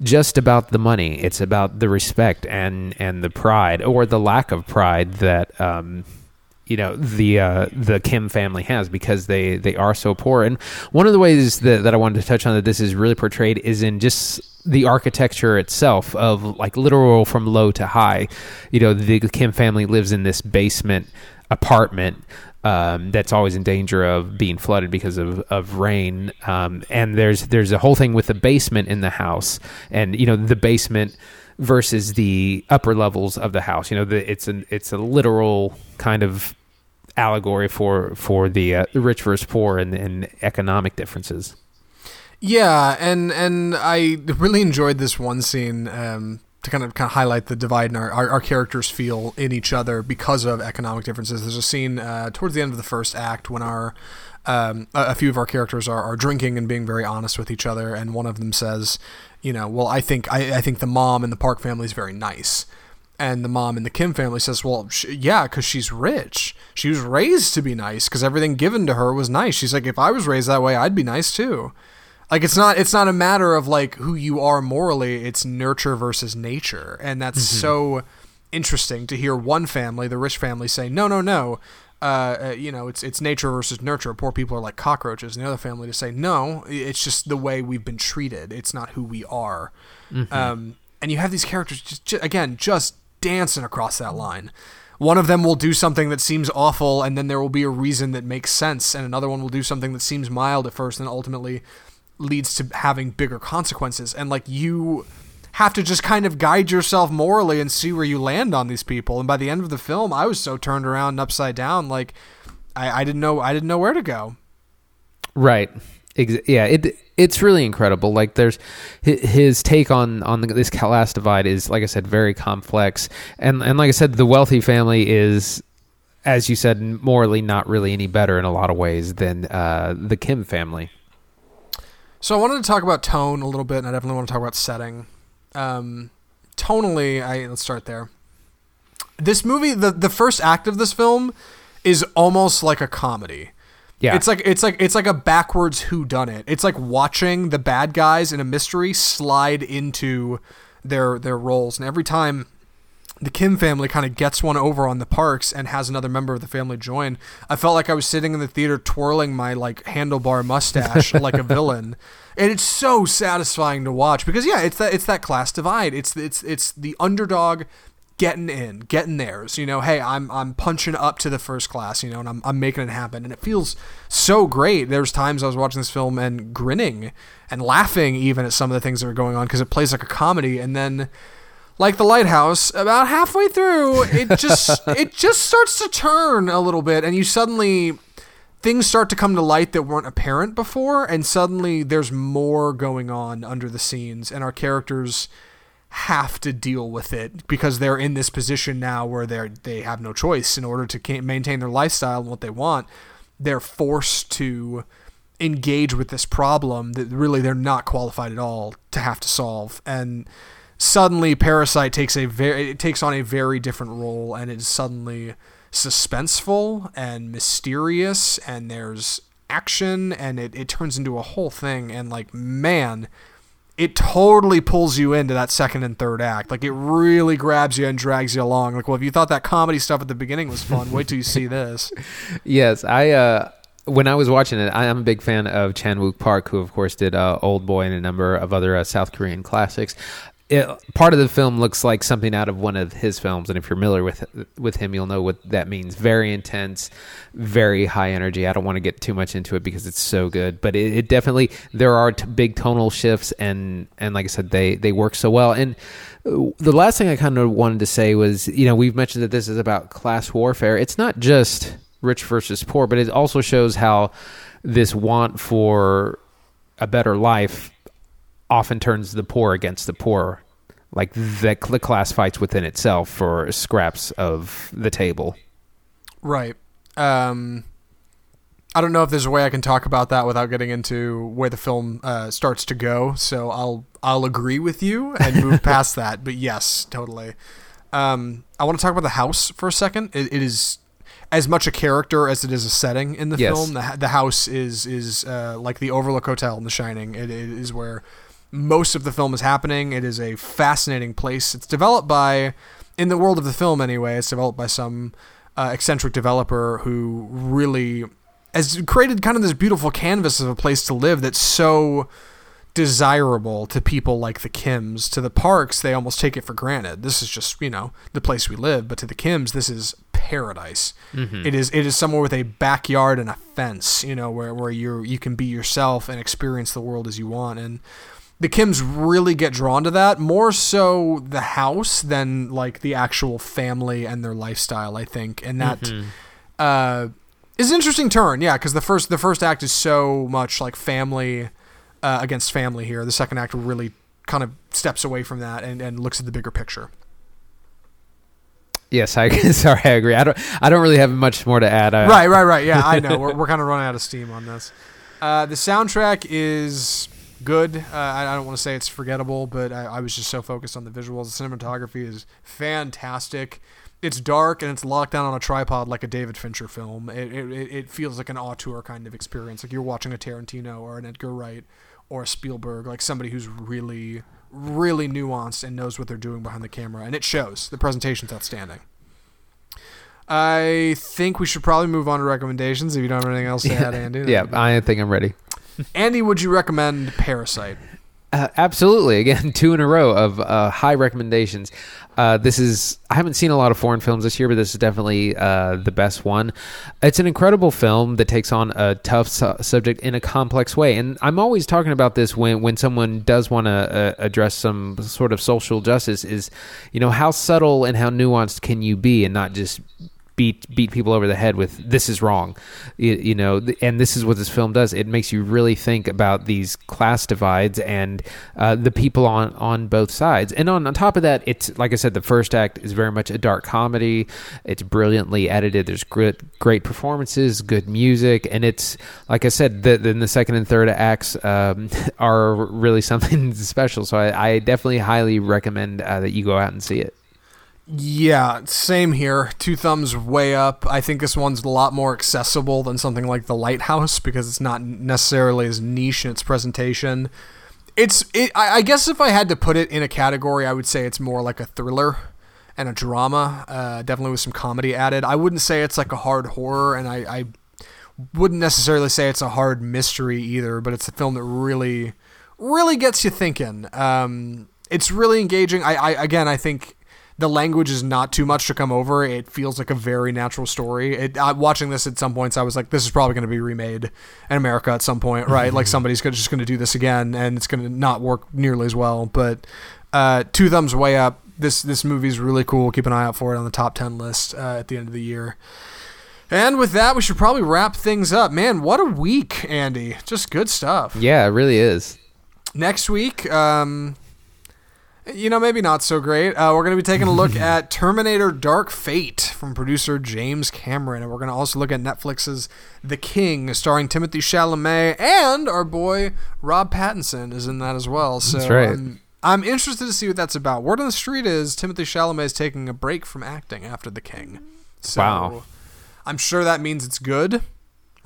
Speaker 2: just about the money; it's about the respect and and the pride, or the lack of pride that um, you know the uh, the Kim family has because they they are so poor. And one of the ways that, that I wanted to touch on that this is really portrayed is in just the architecture itself of like literal from low to high. You know, the Kim family lives in this basement apartment. Um, that's always in danger of being flooded because of, of rain. Um, and there's there's a whole thing with the basement in the house, and you know the basement versus the upper levels of the house. You know, the, it's an it's a literal kind of allegory for for the, uh, the rich versus poor and, and economic differences.
Speaker 1: Yeah, and and I really enjoyed this one scene um, to kind of kind of highlight the divide in our, our, our characters feel in each other because of economic differences. There's a scene uh, towards the end of the first act when our um, a, a few of our characters are, are drinking and being very honest with each other, and one of them says, you know, well, I think I, I think the mom and the Park family is very nice. And the mom in the Kim family says, "Well, sh- yeah, because she's rich. She was raised to be nice because everything given to her was nice." She's like, "If I was raised that way, I'd be nice too." like it's not it's not a matter of like who you are morally it's nurture versus nature and that's mm-hmm. so interesting to hear one family the rich family say no no no uh, uh, you know it's it's nature versus nurture. Poor people are like cockroaches. And the other family to say no it's just the way we've been treated. It's not who we are. Um, and you have these characters just, ju- again just dancing across that line. One of them will do something that seems awful and then there will be a reason that makes sense and another one will do something that seems mild at first and ultimately leads to having bigger consequences. And like you have to just kind of guide yourself morally and see where you land on these people and by the end of the film i was so turned around and upside down like i, I didn't know i didn't know where to go
Speaker 2: Right. Yeah, it it's really incredible. Like there's his take on on the, this class divide is like I said very complex, and and like I said, the wealthy family is. As you said, morally not really any better in a lot of ways than uh, the Kim family.
Speaker 1: So I wanted to talk about tone a little bit, and I definitely want to talk about setting. Um, tonally, I let's start there. This movie, the the first act of this film, is almost like a comedy.
Speaker 2: Yeah,
Speaker 1: It's like it's like it's like a backwards who done it. It's like watching the bad guys in a mystery slide into their their roles, and every time the Kim family kind of gets one over on the parks and has another member of the family join. I felt like I was sitting in the theater twirling my like handlebar mustache like a villain. And it's so satisfying to watch because yeah, it's that it's that class divide. It's it's it's the underdog getting in, getting theirs. You know, hey, I'm I'm punching up to the first class, you know, and I'm I'm making it happen. And it feels so great. There's times I was watching this film and grinning and laughing even at some of the things that are going on because it plays like a comedy and then like the lighthouse about halfway through it just it just starts to turn a little bit and you suddenly things start to come to light that weren't apparent before and suddenly there's more going on under the scenes and our characters have to deal with it because they're in this position now where they're they have no choice. In order to maintain their lifestyle and what they want they're forced to engage with this problem that really they're not qualified at all to have to solve. And suddenly parasite takes a very it takes on a very different role and it's suddenly suspenseful and mysterious and there's action and it, it turns into a whole thing and like man it totally pulls you into that second and third act. Like it really grabs you and drags you along. Like well if you thought that comedy stuff at the beginning was fun wait till you see this.
Speaker 2: Yes, I uh when I was watching it, I am a big fan of Chan Wook Park, who of course did uh, Old Boy and a number of other uh, South Korean classics. It, part of the film looks like something out of one of his films, and if you're familiar with with him, you'll know what that means. Very intense, very high energy. I don't want to get too much into it because it's so good, but it, it definitely there are t- big tonal shifts, and and like I said, they they work so well. And uh, the last thing I kind of wanted to say was, you know, we've mentioned that this is about class warfare. It's not just rich versus poor, but it also shows how this want for a better life often turns the poor against the poor. Like the, the class fights within itself for scraps of the table.
Speaker 1: Right. Um, I don't know if there's a way I can talk about that without getting into where the film uh, starts to go. So I'll I'll agree with you and move past that. But yes, totally. Um, I want to talk about the house for a second. It, it is as much a character as it is a setting in the
Speaker 2: Yes.
Speaker 1: film. The, the house is is uh, like the Overlook Hotel in The Shining. It, it is where most of the film is happening. It is a fascinating place. It's developed by, in the world of the film anyway, it's developed by some uh, eccentric developer who really has created kind of this beautiful canvas of a place to live that's so desirable to people like the Kims. To the Parks, they almost take it for granted. This is just you know the place we live, but to the Kims, this is paradise. It is it is somewhere with a backyard and a fence. You know where where you you can be yourself and experience the world as you want and. The Kims really get drawn to that more so the house than like the actual family and their lifestyle. I think, and that uh, is an interesting turn. Yeah, because the first the first act is so much like family uh, against family here. The second act really kind of steps away from that and, and looks at the bigger picture.
Speaker 2: Yes, I sorry, I agree. I don't I don't really have much more to add. Uh,
Speaker 1: right, right, right. Yeah, I know. We're, we're kind of running out of steam on this. Uh, the soundtrack is good. Uh, I, I don't want to say it's forgettable, but I, I was just so focused on the visuals. The cinematography is fantastic. It's dark and it's locked down on a tripod like a David Fincher film. It, it, it it feels like an auteur kind of experience, like you're watching a Tarantino or an Edgar Wright or a Spielberg, like somebody who's really, really nuanced and knows what they're doing behind the camera, and it shows. The presentation's outstanding. I think we should probably move on to recommendations if you don't have anything else to add, Andy.
Speaker 2: Yeah, I think I'm ready.
Speaker 1: Andy, would you recommend Parasite?
Speaker 2: Uh, absolutely. Again, two in a row of uh, high recommendations. Uh, this is I haven't seen a lot of foreign films this year, but this is definitely uh, the best one. It's an incredible film that takes on a tough su- subject in a complex way, and I'm always talking about this when when someone does want to uh, address some sort of social justice. Is you know how subtle and how nuanced can you be, and not just beat beat people over the head with this is wrong you, you know and this is what this film does. It makes you really think about these class divides and uh, the people on on both sides. And on, on top of that it's like i said the first act is very much a dark comedy. It's brilliantly edited. There's great great performances good music and it's like i said the, then the second and third acts um, are really something special. So i, I definitely highly recommend uh, that you go out and see it
Speaker 1: Yeah, same here. Two thumbs way up. I think this one's a lot more accessible than something like The Lighthouse because it's not necessarily as niche in its presentation. It's, it, I I guess if I had to put it in a category, I would say it's more like a thriller and a drama, uh, definitely with some comedy added. I wouldn't say it's like a hard horror, and I, I wouldn't necessarily say it's a hard mystery either, but it's a film that really, really gets you thinking. Um, it's really engaging. I, I again, I think the language is not too much to come over. It feels like a very natural story. It, I, watching this at some points, I was like, this is probably going to be remade in America at some point, right? like somebody's gonna, just going to do this again, and it's going to not work nearly as well. But uh, two thumbs way up. This this movie's really cool. Keep an eye out for it on the top ten list uh, at the end of the year. And with that, we should probably wrap things up. Man, what a week, Andy! Just good stuff.
Speaker 2: yeah it really is
Speaker 1: Next week, um, you know, maybe not so great. Uh, we're going to be taking a look at Terminator Dark Fate from producer James Cameron. And we're going to also look at Netflix's The King, starring Timothy Chalamet, and our boy Rob Pattinson is in that as well. So
Speaker 2: That's right.
Speaker 1: I'm, I'm interested to see what that's about. Word on the street is Timothy Chalamet is taking a break from acting after The King. So
Speaker 2: Wow.
Speaker 1: I'm sure that means it's good.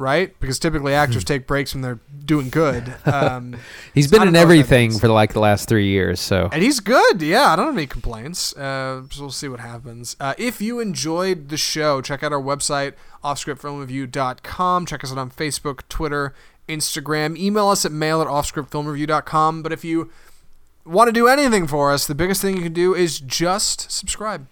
Speaker 1: Right, because typically actors take breaks when they're doing good. Um,
Speaker 2: He's been in
Speaker 1: know what that
Speaker 2: everything for like the last three years, so
Speaker 1: And he's good. Yeah, I don't have any complaints. Uh, so we'll see what happens. Uh, if you enjoyed the show, check out our website, offscriptfilmreview.com. Check us out on Facebook, Twitter, Instagram. Email us at mail at offscriptfilmreview.com. But if you want to do anything for us, the biggest thing you can do is just subscribe.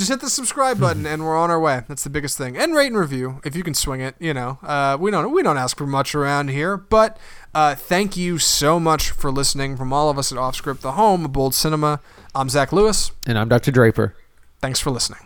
Speaker 1: Just hit the subscribe button and we're on our way. That's the biggest thing. And rate and review if you can swing it. You know, uh, we don't we don't ask for much around here, but uh, thank you so much for listening from all of us at Offscript, the home of Bold Cinema. I'm Zach Lewis.
Speaker 2: And I'm Dr. Draper.
Speaker 1: Thanks for listening.